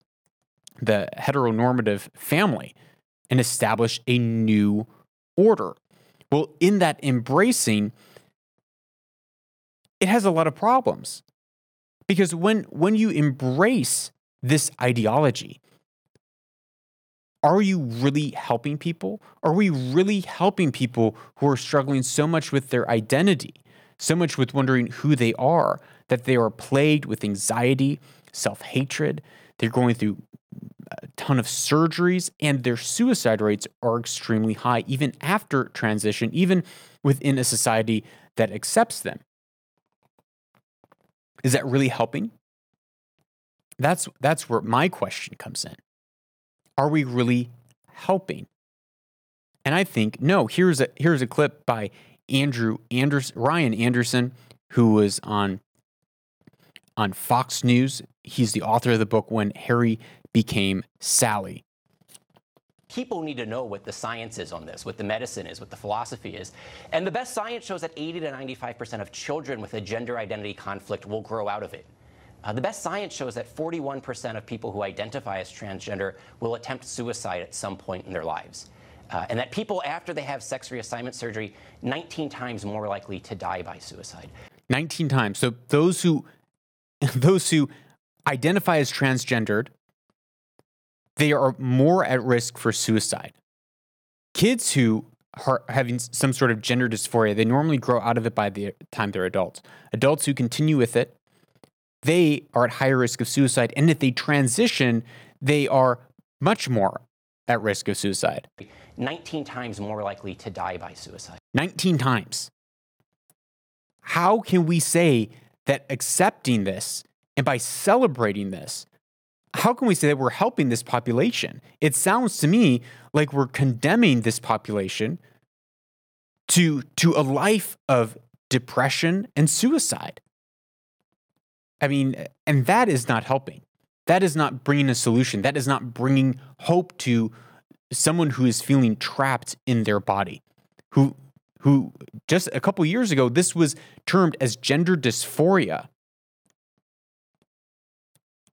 Speaker 1: the heteronormative family and establish a new order. Well, in that embracing, it has a lot of problems. Because when, when you embrace this ideology, are you really helping people? Are we really helping people who are struggling so much with their identity, so much with wondering who they are, that they are plagued with anxiety, self hatred? They're going through a ton of surgeries, and their suicide rates are extremely high, even after transition, even within a society that accepts them. Is that really helping? That's, that's where my question comes in. Are we really helping? And I think, no, here's a, here's a clip by Andrew Anderson, Ryan Anderson, who was on, on Fox News. He's the author of the book When Harry Became Sally
Speaker 5: people need to know what the science is on this, what the medicine is, what the philosophy is. And the best science shows that 80 to 95% of children with a gender identity conflict will grow out of it. Uh, the best science shows that 41% of people who identify as transgender will attempt suicide at some point in their lives. Uh, and that people after they have sex reassignment surgery 19 times more likely to die by suicide
Speaker 1: 19 times so those who those who identify as transgendered they are more at risk for suicide. Kids who are having some sort of gender dysphoria, they normally grow out of it by the time they're adults. Adults who continue with it, they are at higher risk of suicide. And if they transition, they are much more at risk of suicide.
Speaker 5: 19 times more likely to die by suicide.
Speaker 1: 19 times. How can we say that accepting this and by celebrating this, how can we say that we're helping this population? It sounds to me like we're condemning this population to, to a life of depression and suicide. I mean, and that is not helping. That is not bringing a solution. That is not bringing hope to someone who is feeling trapped in their body, who, who just a couple years ago, this was termed as gender dysphoria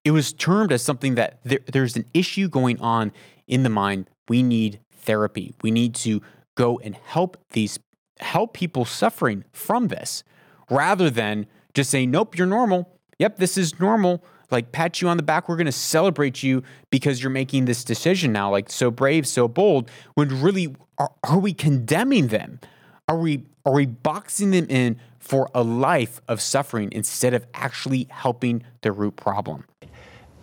Speaker 1: it was termed as something that there, there's an issue going on in the mind. We need therapy. We need to go and help these help people suffering from this rather than just saying, nope, you're normal. Yep, this is normal. Like, pat you on the back. We're going to celebrate you because you're making this decision now. Like, so brave, so bold. When really, are, are we condemning them? Are we are we boxing them in for a life of suffering instead of actually helping the root problem?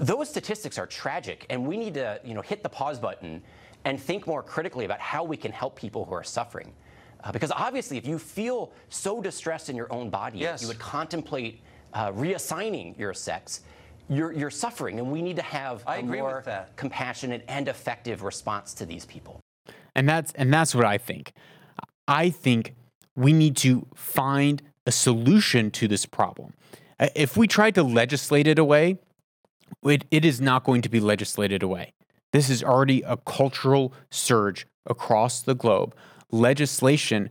Speaker 5: Those statistics are tragic, and we need to you know, hit the pause button and think more critically about how we can help people who are suffering. Uh, because obviously, if you feel so distressed in your own body, yes. you would contemplate uh, reassigning your sex. You're, you're, suffering, and we need to have
Speaker 6: I
Speaker 5: a more compassionate and effective response to these people.
Speaker 1: And that's and that's what I think. I think we need to find a solution to this problem. Uh, if we tried to legislate it away, it, it is not going to be legislated away. This is already a cultural surge across the globe. Legislation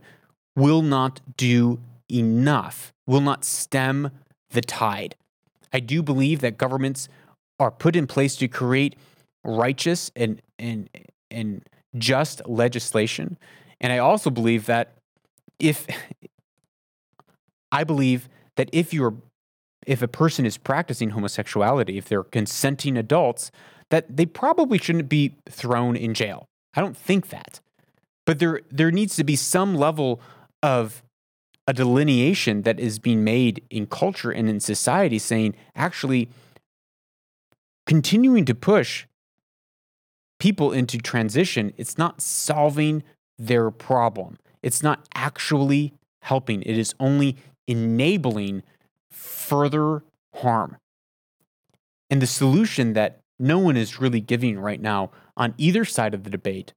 Speaker 1: will not do enough, will not stem the tide. I do believe that governments are put in place to create righteous and, and, and just legislation. And I also believe that if I believe that if you're if a person is practicing homosexuality, if they're consenting adults, that they probably shouldn't be thrown in jail. I don't think that. But there there needs to be some level of a delineation that is being made in culture and in society saying actually continuing to push people into transition, it's not solving their problem. It's not actually helping. It is only enabling further harm. And the solution that no one is really giving right now on either side of the debate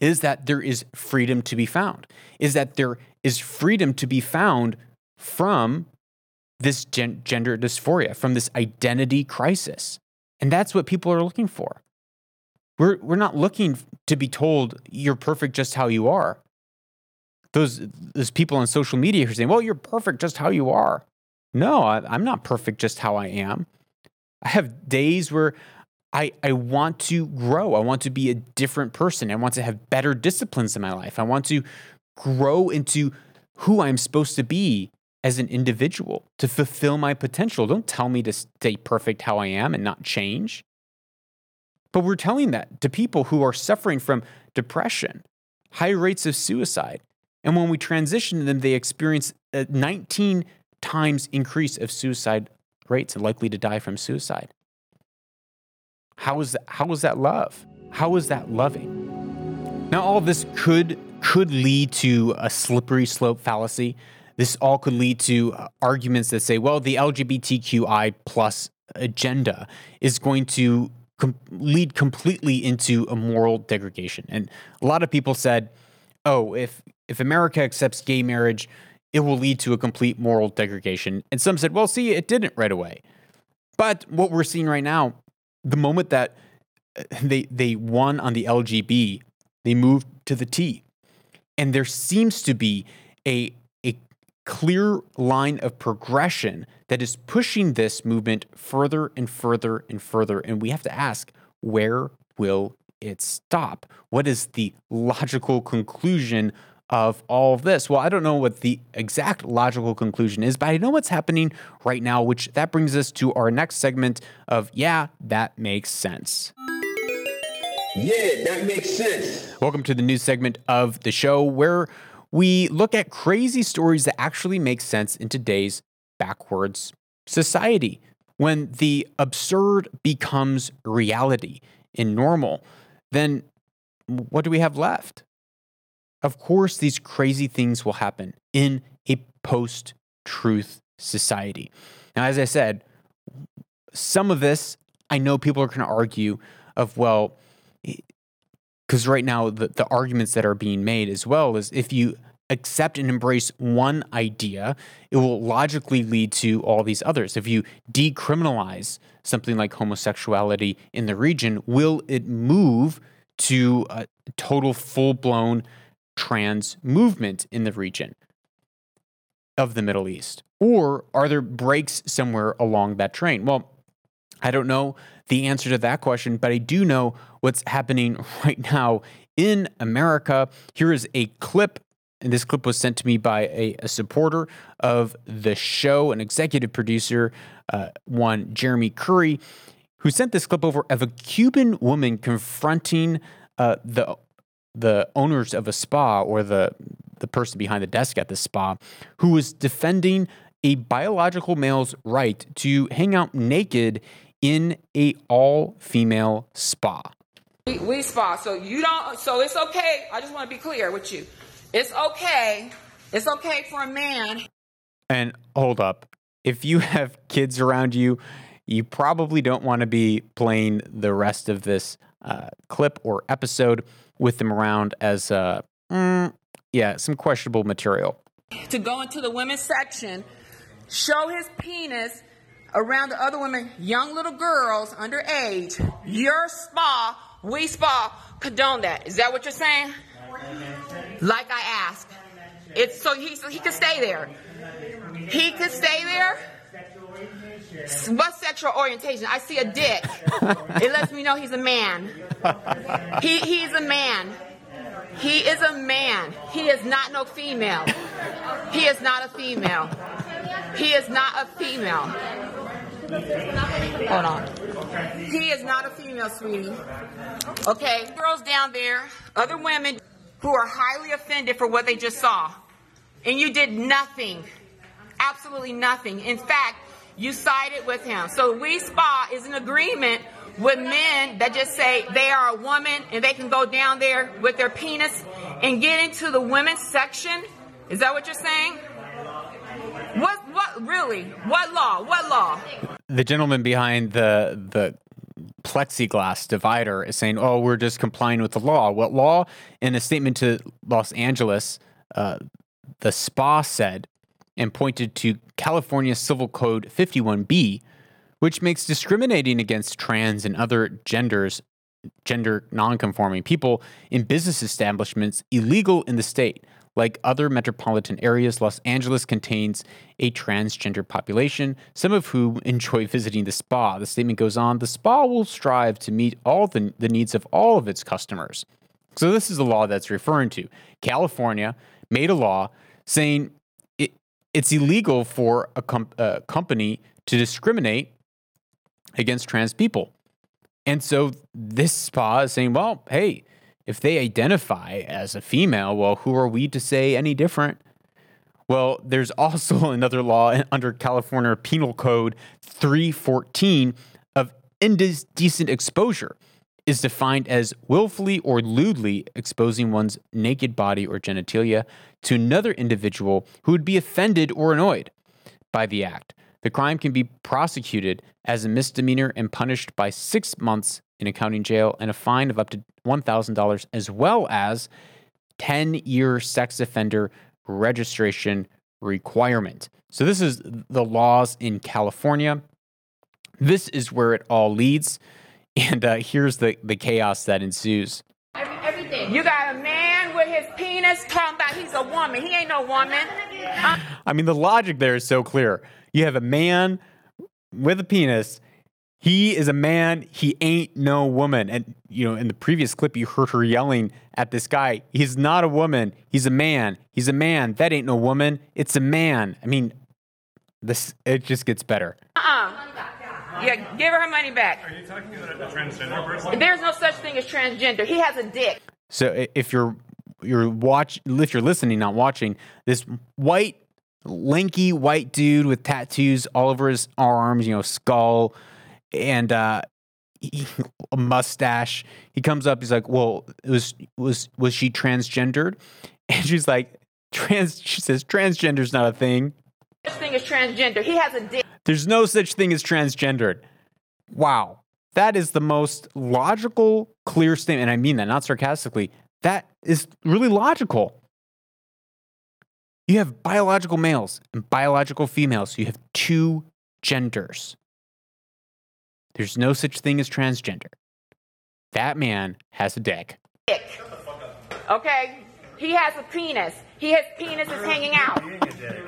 Speaker 1: is that there is freedom to be found, is that there is freedom to be found from this gen- gender dysphoria, from this identity crisis. And that's what people are looking for. We're, we're not looking to be told you're perfect just how you are. Those, those people on social media who are saying, well, you're perfect just how you are. No, I, I'm not perfect just how I am. I have days where I, I want to grow. I want to be a different person. I want to have better disciplines in my life. I want to grow into who I'm supposed to be as an individual to fulfill my potential. Don't tell me to stay perfect how I am and not change. But we're telling that to people who are suffering from depression, high rates of suicide. And when we transition them, they experience a 19 times increase of suicide rates and likely to die from suicide. How is that, how is that love? How is that loving? Now, all this could could lead to a slippery slope fallacy. This all could lead to uh, arguments that say, well, the LGBTQI plus agenda is going to com- lead completely into a moral degradation. And a lot of people said, oh, if if America accepts gay marriage, it will lead to a complete moral degradation. And some said, well, see, it didn't right away. But what we're seeing right now, the moment that uh, they they won on the LGB, they moved to the T. And there seems to be a a clear line of progression that is pushing this movement further and further and further. And we have to ask, where will it stop? What is the logical conclusion of all of this? Well, I don't know what the exact logical conclusion is, but I know what's happening right now, which that brings us to our next segment of Yeah, that makes sense.
Speaker 6: Yeah, that makes sense.
Speaker 1: Welcome to the new segment of the show where we look at crazy stories that actually make sense in today's backwards society. When the absurd becomes reality in normal, then what do we have left? Of course, these crazy things will happen in a post truth society. Now, as I said, some of this I know people are going to argue of, well, because right now the, the arguments that are being made as well is if you accept and embrace one idea, it will logically lead to all these others. If you decriminalize something like homosexuality in the region, will it move to a total full blown trans movement in the region of the Middle East? Or are there breaks somewhere along that train? Well, I don't know the answer to that question, but I do know what's happening right now in America. Here is a clip, and this clip was sent to me by a, a supporter of the show, an executive producer, uh, one Jeremy Curry, who sent this clip over of a Cuban woman confronting uh, the the owners of a spa or the the person behind the desk at the spa who was defending a biological male's right to hang out naked in a all female spa.
Speaker 7: We, Wi Spa, so you don't. So it's okay. I just want to be clear with you. It's okay. It's okay for a man.
Speaker 1: And hold up, if you have kids around you, you probably don't want to be playing the rest of this uh, clip or episode with them around as, uh, mm, yeah, some questionable material.
Speaker 7: To go into the women's section, show his penis around the other women, young little girls underage. Your spa, Wi Spa, condone that. Is that what you're saying? Like I asked. It's so he so he could stay there. He could stay there. What sexual orientation? I see a dick. it lets me know he's a man. He he's a man. He is a man. He is not no female. He is not a female. He is not a female. Hold on. He is not a female, sweetie. Okay? Girls down there, other women who are highly offended for what they just saw. And you did nothing. Absolutely nothing. In fact, you sided with him. So Wi Spa is an agreement with men that just say they are a woman and they can go down there with their penis and get into the women's section. Is that what you're saying? What what really? What law? What law?
Speaker 1: The gentleman behind the the plexiglass divider is saying, "Oh, we're just complying with the law." What law? In a statement to Los Angeles, uh, the spa said and pointed to California Civil Code 51B, which makes discriminating against trans and other genders, gender nonconforming people in business establishments illegal in the state. Like other metropolitan areas, Los Angeles contains a transgender population, some of whom enjoy visiting the spa. The statement goes on the spa will strive to meet all the, the needs of all of its customers. So, this is the law that's referring to. California made a law saying it's illegal for a, com- a company to discriminate against trans people. And so, this spa is saying, well, hey, if they identify as a female, well, who are we to say any different? Well, there's also another law under California Penal Code 314 of indecent exposure is defined as willfully or lewdly exposing one's naked body or genitalia to another individual who would be offended or annoyed by the act. The crime can be prosecuted as a misdemeanor and punished by six months in a county jail and a fine of up to $1,000, as well as 10 year sex offender registration requirement. So, this is the laws in California. This is where it all leads. And uh, here's the, the chaos that ensues.
Speaker 7: Everything. You got a man with his penis talking about he's a woman. He ain't no woman. Uh-
Speaker 1: I mean, the logic there is so clear. You have a man with a penis he is a man. He ain't no woman. And, you know, in the previous clip, you heard her yelling at this guy. He's not a woman. He's a man. He's a man. That ain't no woman. It's a man. I mean, this, it just gets better.
Speaker 7: Uh-uh. Yeah, give her her money back.
Speaker 8: Are you talking about a transgender person?
Speaker 7: There's no such thing as transgender. He has a dick.
Speaker 1: So if you're you're watch if you're listening, not watching, this white, lanky white dude with tattoos all over his arms, you know, skull, and uh, he, a mustache. He comes up. He's like, "Well, was was was she transgendered?" And she's like, "Trans." She says, "Transgender's not a thing."
Speaker 7: Such thing as transgender. He has a dick.
Speaker 1: There's no such thing as transgendered. Wow, that is the most logical, clear statement. And I mean that not sarcastically. That is really logical. You have biological males and biological females. You have two genders. There's no such thing as transgender. That man has a dick.
Speaker 7: Okay? He has a penis. He has penis is hanging out.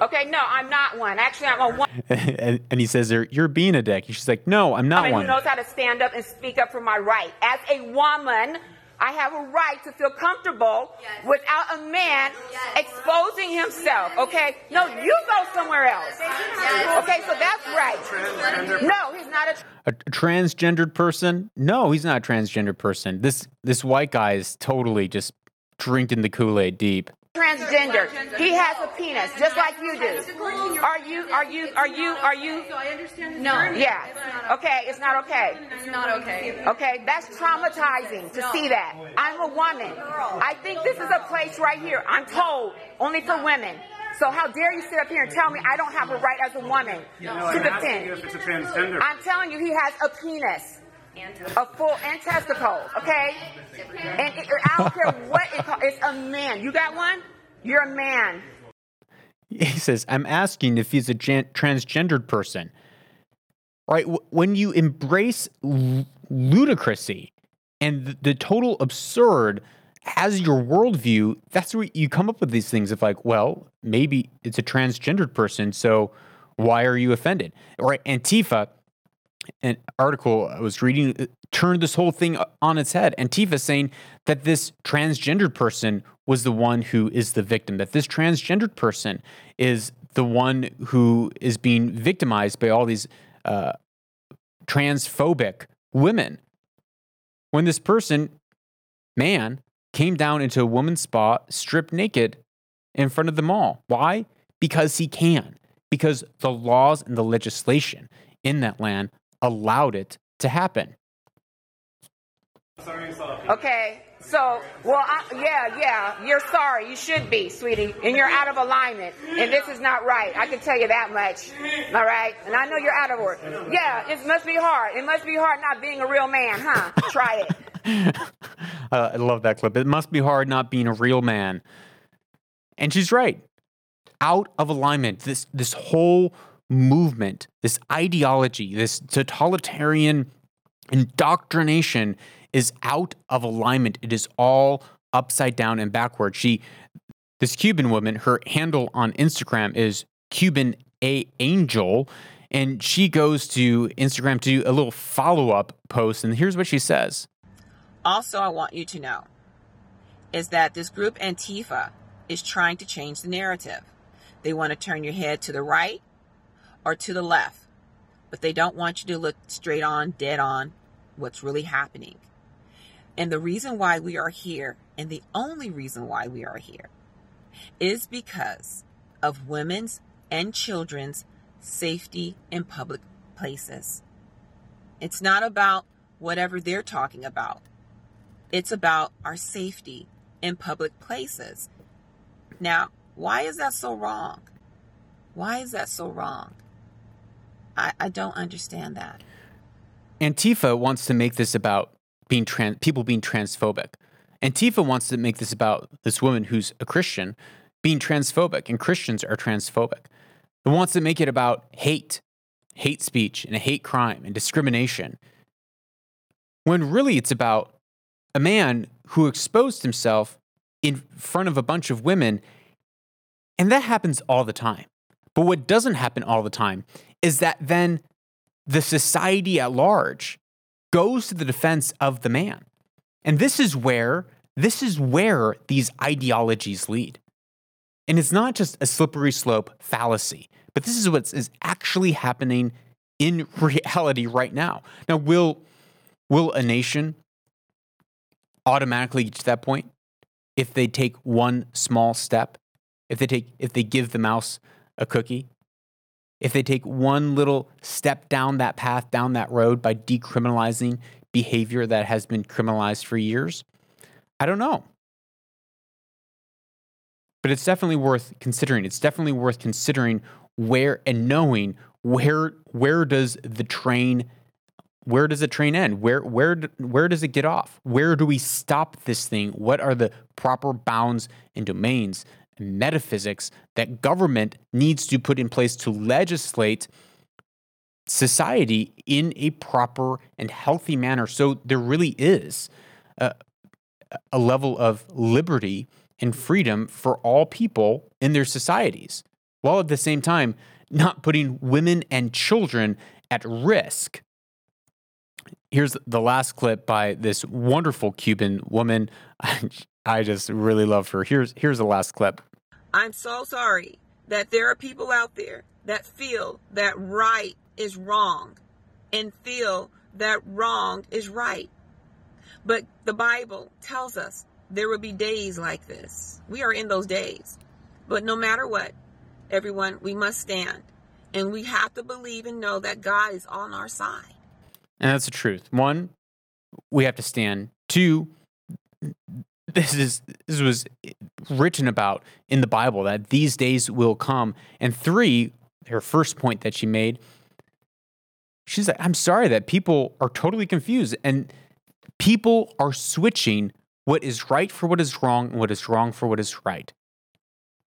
Speaker 7: Okay, no, I'm not one. Actually, I'm a one.
Speaker 1: and, and, he says, "You're being a dick." She's like, "No, I'm not one."
Speaker 7: Who knows how to stand up and speak up for my right as a woman? I have a right to feel comfortable yes. without a man yes. exposing himself. Okay? No, you go somewhere else. Yes. Okay, so that's right. No, he's not a,
Speaker 1: a, a transgendered person. No, he's not a transgendered person. This this white guy is totally just drinking the Kool Aid deep
Speaker 7: transgender. He has a penis, just like you do. Are you? Are you? Are you? Are you?
Speaker 9: So I understand.
Speaker 7: No. Yeah. Okay. It's not okay.
Speaker 9: It's not okay.
Speaker 7: Okay. That's traumatizing to see that. I'm a woman. I think this is a place right here. I'm told only for women. So how dare you sit up here and tell me I don't have a right as a woman to defend?
Speaker 8: If it's a transgender.
Speaker 7: I'm telling you, he has a penis. A full and testicles, okay? And it, I don't care what it calls. It's a man. You got one? You're a man.
Speaker 1: He says, I'm asking if he's a gen- transgendered person. Right? When you embrace l- ludicrousy and the, the total absurd as your worldview, that's where you come up with these things of like, well, maybe it's a transgendered person, so why are you offended? Right? Antifa an article I was reading uh, turned this whole thing on its head. Antifa saying that this transgendered person was the one who is the victim, that this transgendered person is the one who is being victimized by all these uh, transphobic women. When this person, man, came down into a woman's spa, stripped naked in front of them all. Why? Because he can. Because the laws and the legislation in that land allowed it to happen.
Speaker 7: Okay, so, well, I, yeah, yeah, you're sorry. You should be, sweetie. And you're out of alignment. And this is not right. I can tell you that much. All right? And I know you're out of order. Yeah, it must be hard. It must be hard not being a real man, huh? Try it.
Speaker 1: Uh, I love that clip. It must be hard not being a real man. And she's right. Out of alignment. This this whole movement, this ideology, this totalitarian indoctrination is out of alignment. It is all upside down and backward. She this Cuban woman, her handle on Instagram is Cuban A Angel, and she goes to Instagram to do a little follow-up post, and here's what she says.
Speaker 7: Also, I want you to know is that this group Antifa is trying to change the narrative. They want to turn your head to the right or to the left, but they don't want you to look straight on, dead on what's really happening. And the reason why we are here, and the only reason why we are here, is because of women's and children's safety in public places. It's not about whatever they're talking about, it's about our safety in public places. Now, why is that so wrong? Why is that so wrong? I, I don't understand that.
Speaker 1: Antifa wants to make this about being trans, people being transphobic. Antifa wants to make this about this woman who's a Christian being transphobic, and Christians are transphobic. It wants to make it about hate, hate speech, and hate crime and discrimination. When really it's about a man who exposed himself in front of a bunch of women, and that happens all the time. But what doesn't happen all the time is that then the society at large goes to the defense of the man. And this is where this is where these ideologies lead. And it's not just a slippery slope fallacy, but this is what is actually happening in reality right now. Now, will will a nation automatically get to that point if they take one small step? If they take if they give the mouse a cookie? If they take one little step down that path, down that road by decriminalizing behavior that has been criminalized for years? I don't know. But it's definitely worth considering. It's definitely worth considering where and knowing where where does the train where does the train end? Where where where does it get off? Where do we stop this thing? What are the proper bounds and domains metaphysics that government needs to put in place to legislate society in a proper and healthy manner so there really is a, a level of liberty and freedom for all people in their societies, while at the same time not putting women and children at risk. Here's the last clip by this wonderful Cuban woman. I just really love her. Here's here's the last clip.
Speaker 7: I'm so sorry that there are people out there that feel that right is wrong and feel that wrong is right. But the Bible tells us there will be days like this. We are in those days. But no matter what, everyone, we must stand. And we have to believe and know that God is on our side.
Speaker 1: And that's the truth. One, we have to stand. Two, this is this was written about in the Bible that these days will come. And three, her first point that she made, she's like, I'm sorry that people are totally confused and people are switching what is right for what is wrong and what is wrong for what is right.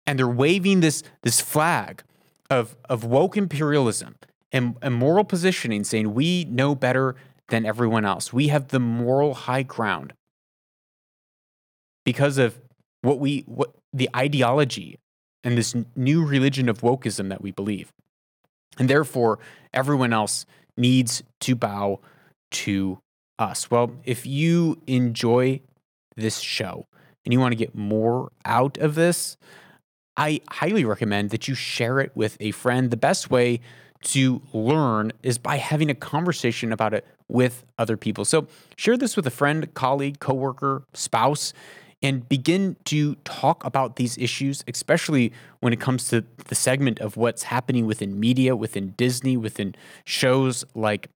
Speaker 1: And they're waving this, this flag of, of woke imperialism and, and moral positioning, saying we know better than everyone else. We have the moral high ground because of what we what the ideology and this new religion of wokeism that we believe. And therefore, everyone else needs to bow to us. Well, if you enjoy this show and you want to get more out of this, I highly recommend that you share it with a friend. The best way to learn is by having a conversation about it with other people. So share this with a friend, colleague, coworker, spouse, and begin to talk about these issues, especially when it comes to the segment of what's happening within media, within Disney, within shows like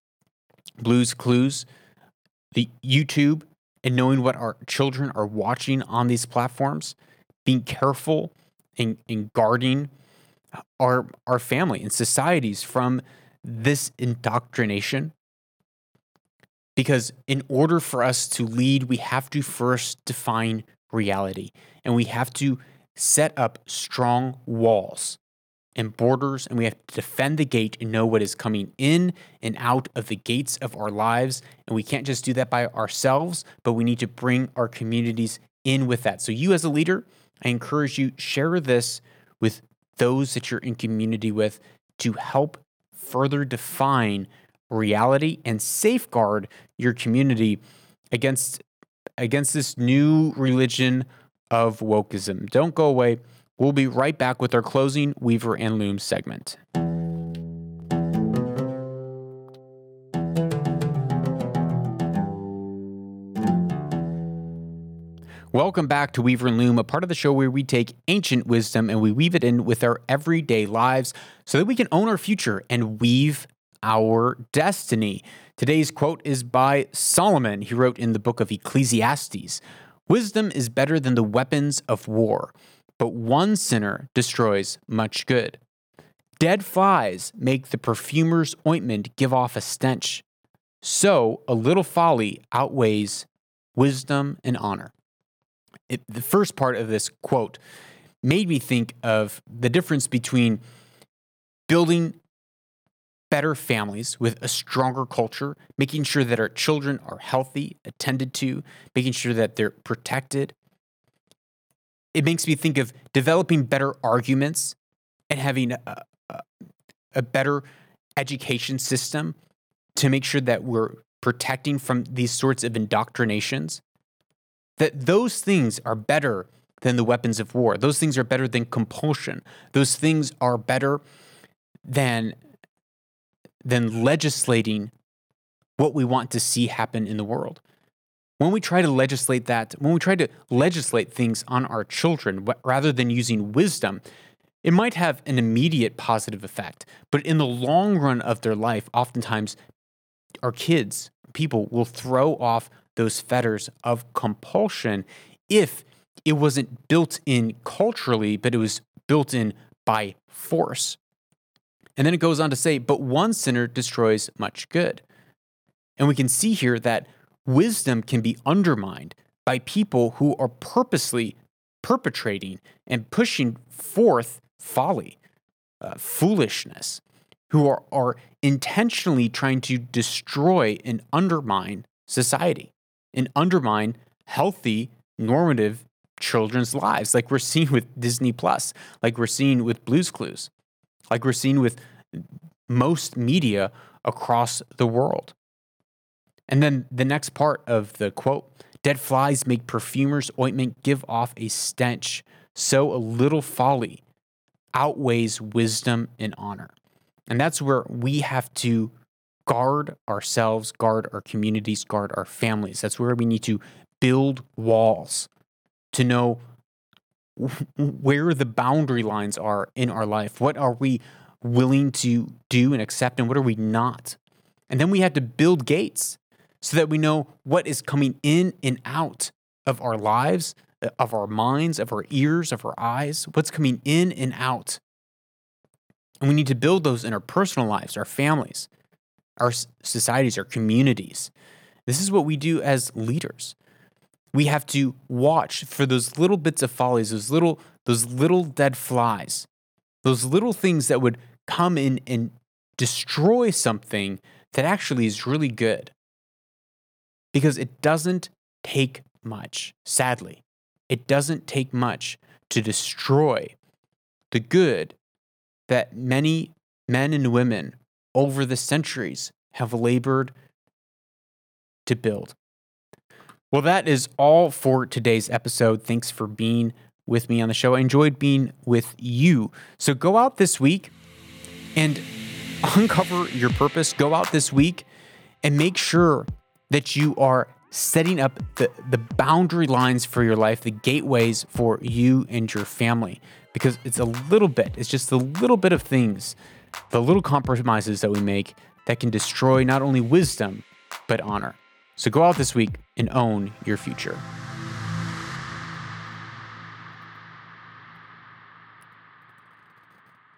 Speaker 1: Blues Clues, the YouTube, and knowing what our children are watching on these platforms, being careful and, and guarding our our family and societies from this indoctrination because in order for us to lead we have to first define reality and we have to set up strong walls and borders and we have to defend the gate and know what is coming in and out of the gates of our lives. And we can't just do that by ourselves but we need to bring our communities in with that. So you as a leader i encourage you share this with those that you're in community with to help further define reality and safeguard your community against against this new religion of wokeism. Don't go away. We'll be right back with our closing Weaver and Loom segment. Welcome back to Weaver and Loom, a part of the show where we take ancient wisdom and we weave it in with our everyday lives so that we can own our future and weave our destiny. Today's quote is by Solomon. He wrote in the book of Ecclesiastes Wisdom is better than the weapons of war, but one sinner destroys much good. Dead flies make the perfumer's ointment give off a stench. So a little folly outweighs wisdom and honor it, the first part of this quote made me think of the difference between building better families with a stronger culture, making sure that our children are healthy, attended to, making sure that they're protected. It makes me think of developing better arguments and having a, a, a better education system to make sure that we're protecting from these sorts of indoctrinations that those things are better than the weapons of war. Those things are better than compulsion. Those things are better than than legislating what we want to see happen in the world. When we try to legislate that, when we try to legislate things on our children rather than using wisdom, it might have an immediate positive effect, but in the long run of their life, oftentimes our kids, people will throw off those fetters of compulsion if it wasn't built in culturally, but it was built in by force. And then it goes on to say, but one sinner destroys much good. And we can see here that wisdom can be undermined by people who are purposely perpetrating and pushing forth folly, uh, foolishness, who are, are intentionally trying to destroy and undermine society and undermine healthy, normative children's lives, like we're seeing with Disney Plus, like we're seeing with Blues Clues, like we're seeing with most media across the world. And then the next part of the quote Dead flies make perfumer's ointment give off a stench, so a little folly outweighs wisdom and honor. And that's where we have to guard ourselves, guard our communities, guard our families. That's where we need to build walls to know where the boundary lines are in our life. What are we willing to do and accept, and what are we not? And then we have to build gates so that we know what is coming in and out of our lives, uh, of our minds, of our ears, of our eyes, what's coming in and out. And we need to build those in our personal lives, our families our societies, our communities. This is what we do as leaders. We have to watch for those little bits of follies, those little those little dead flies, those little things that would come in and destroy something that actually is really good. Because it doesn't take much, sadly. It doesn't take much to destroy the good that many men and women over the centuries have labored to build. Well, that is all for today's episode. Thanks for being with me on the show. I enjoyed being with you. So go out this week and uncover your purpose. Go out this week and make sure that you are setting up the, the boundary lines for your life, the gateways for you and your family. Because it's a little bit, it's just a little bit of things, the little compromises that we make that can destroy not only wisdom, but honor. So go out this week and own your future.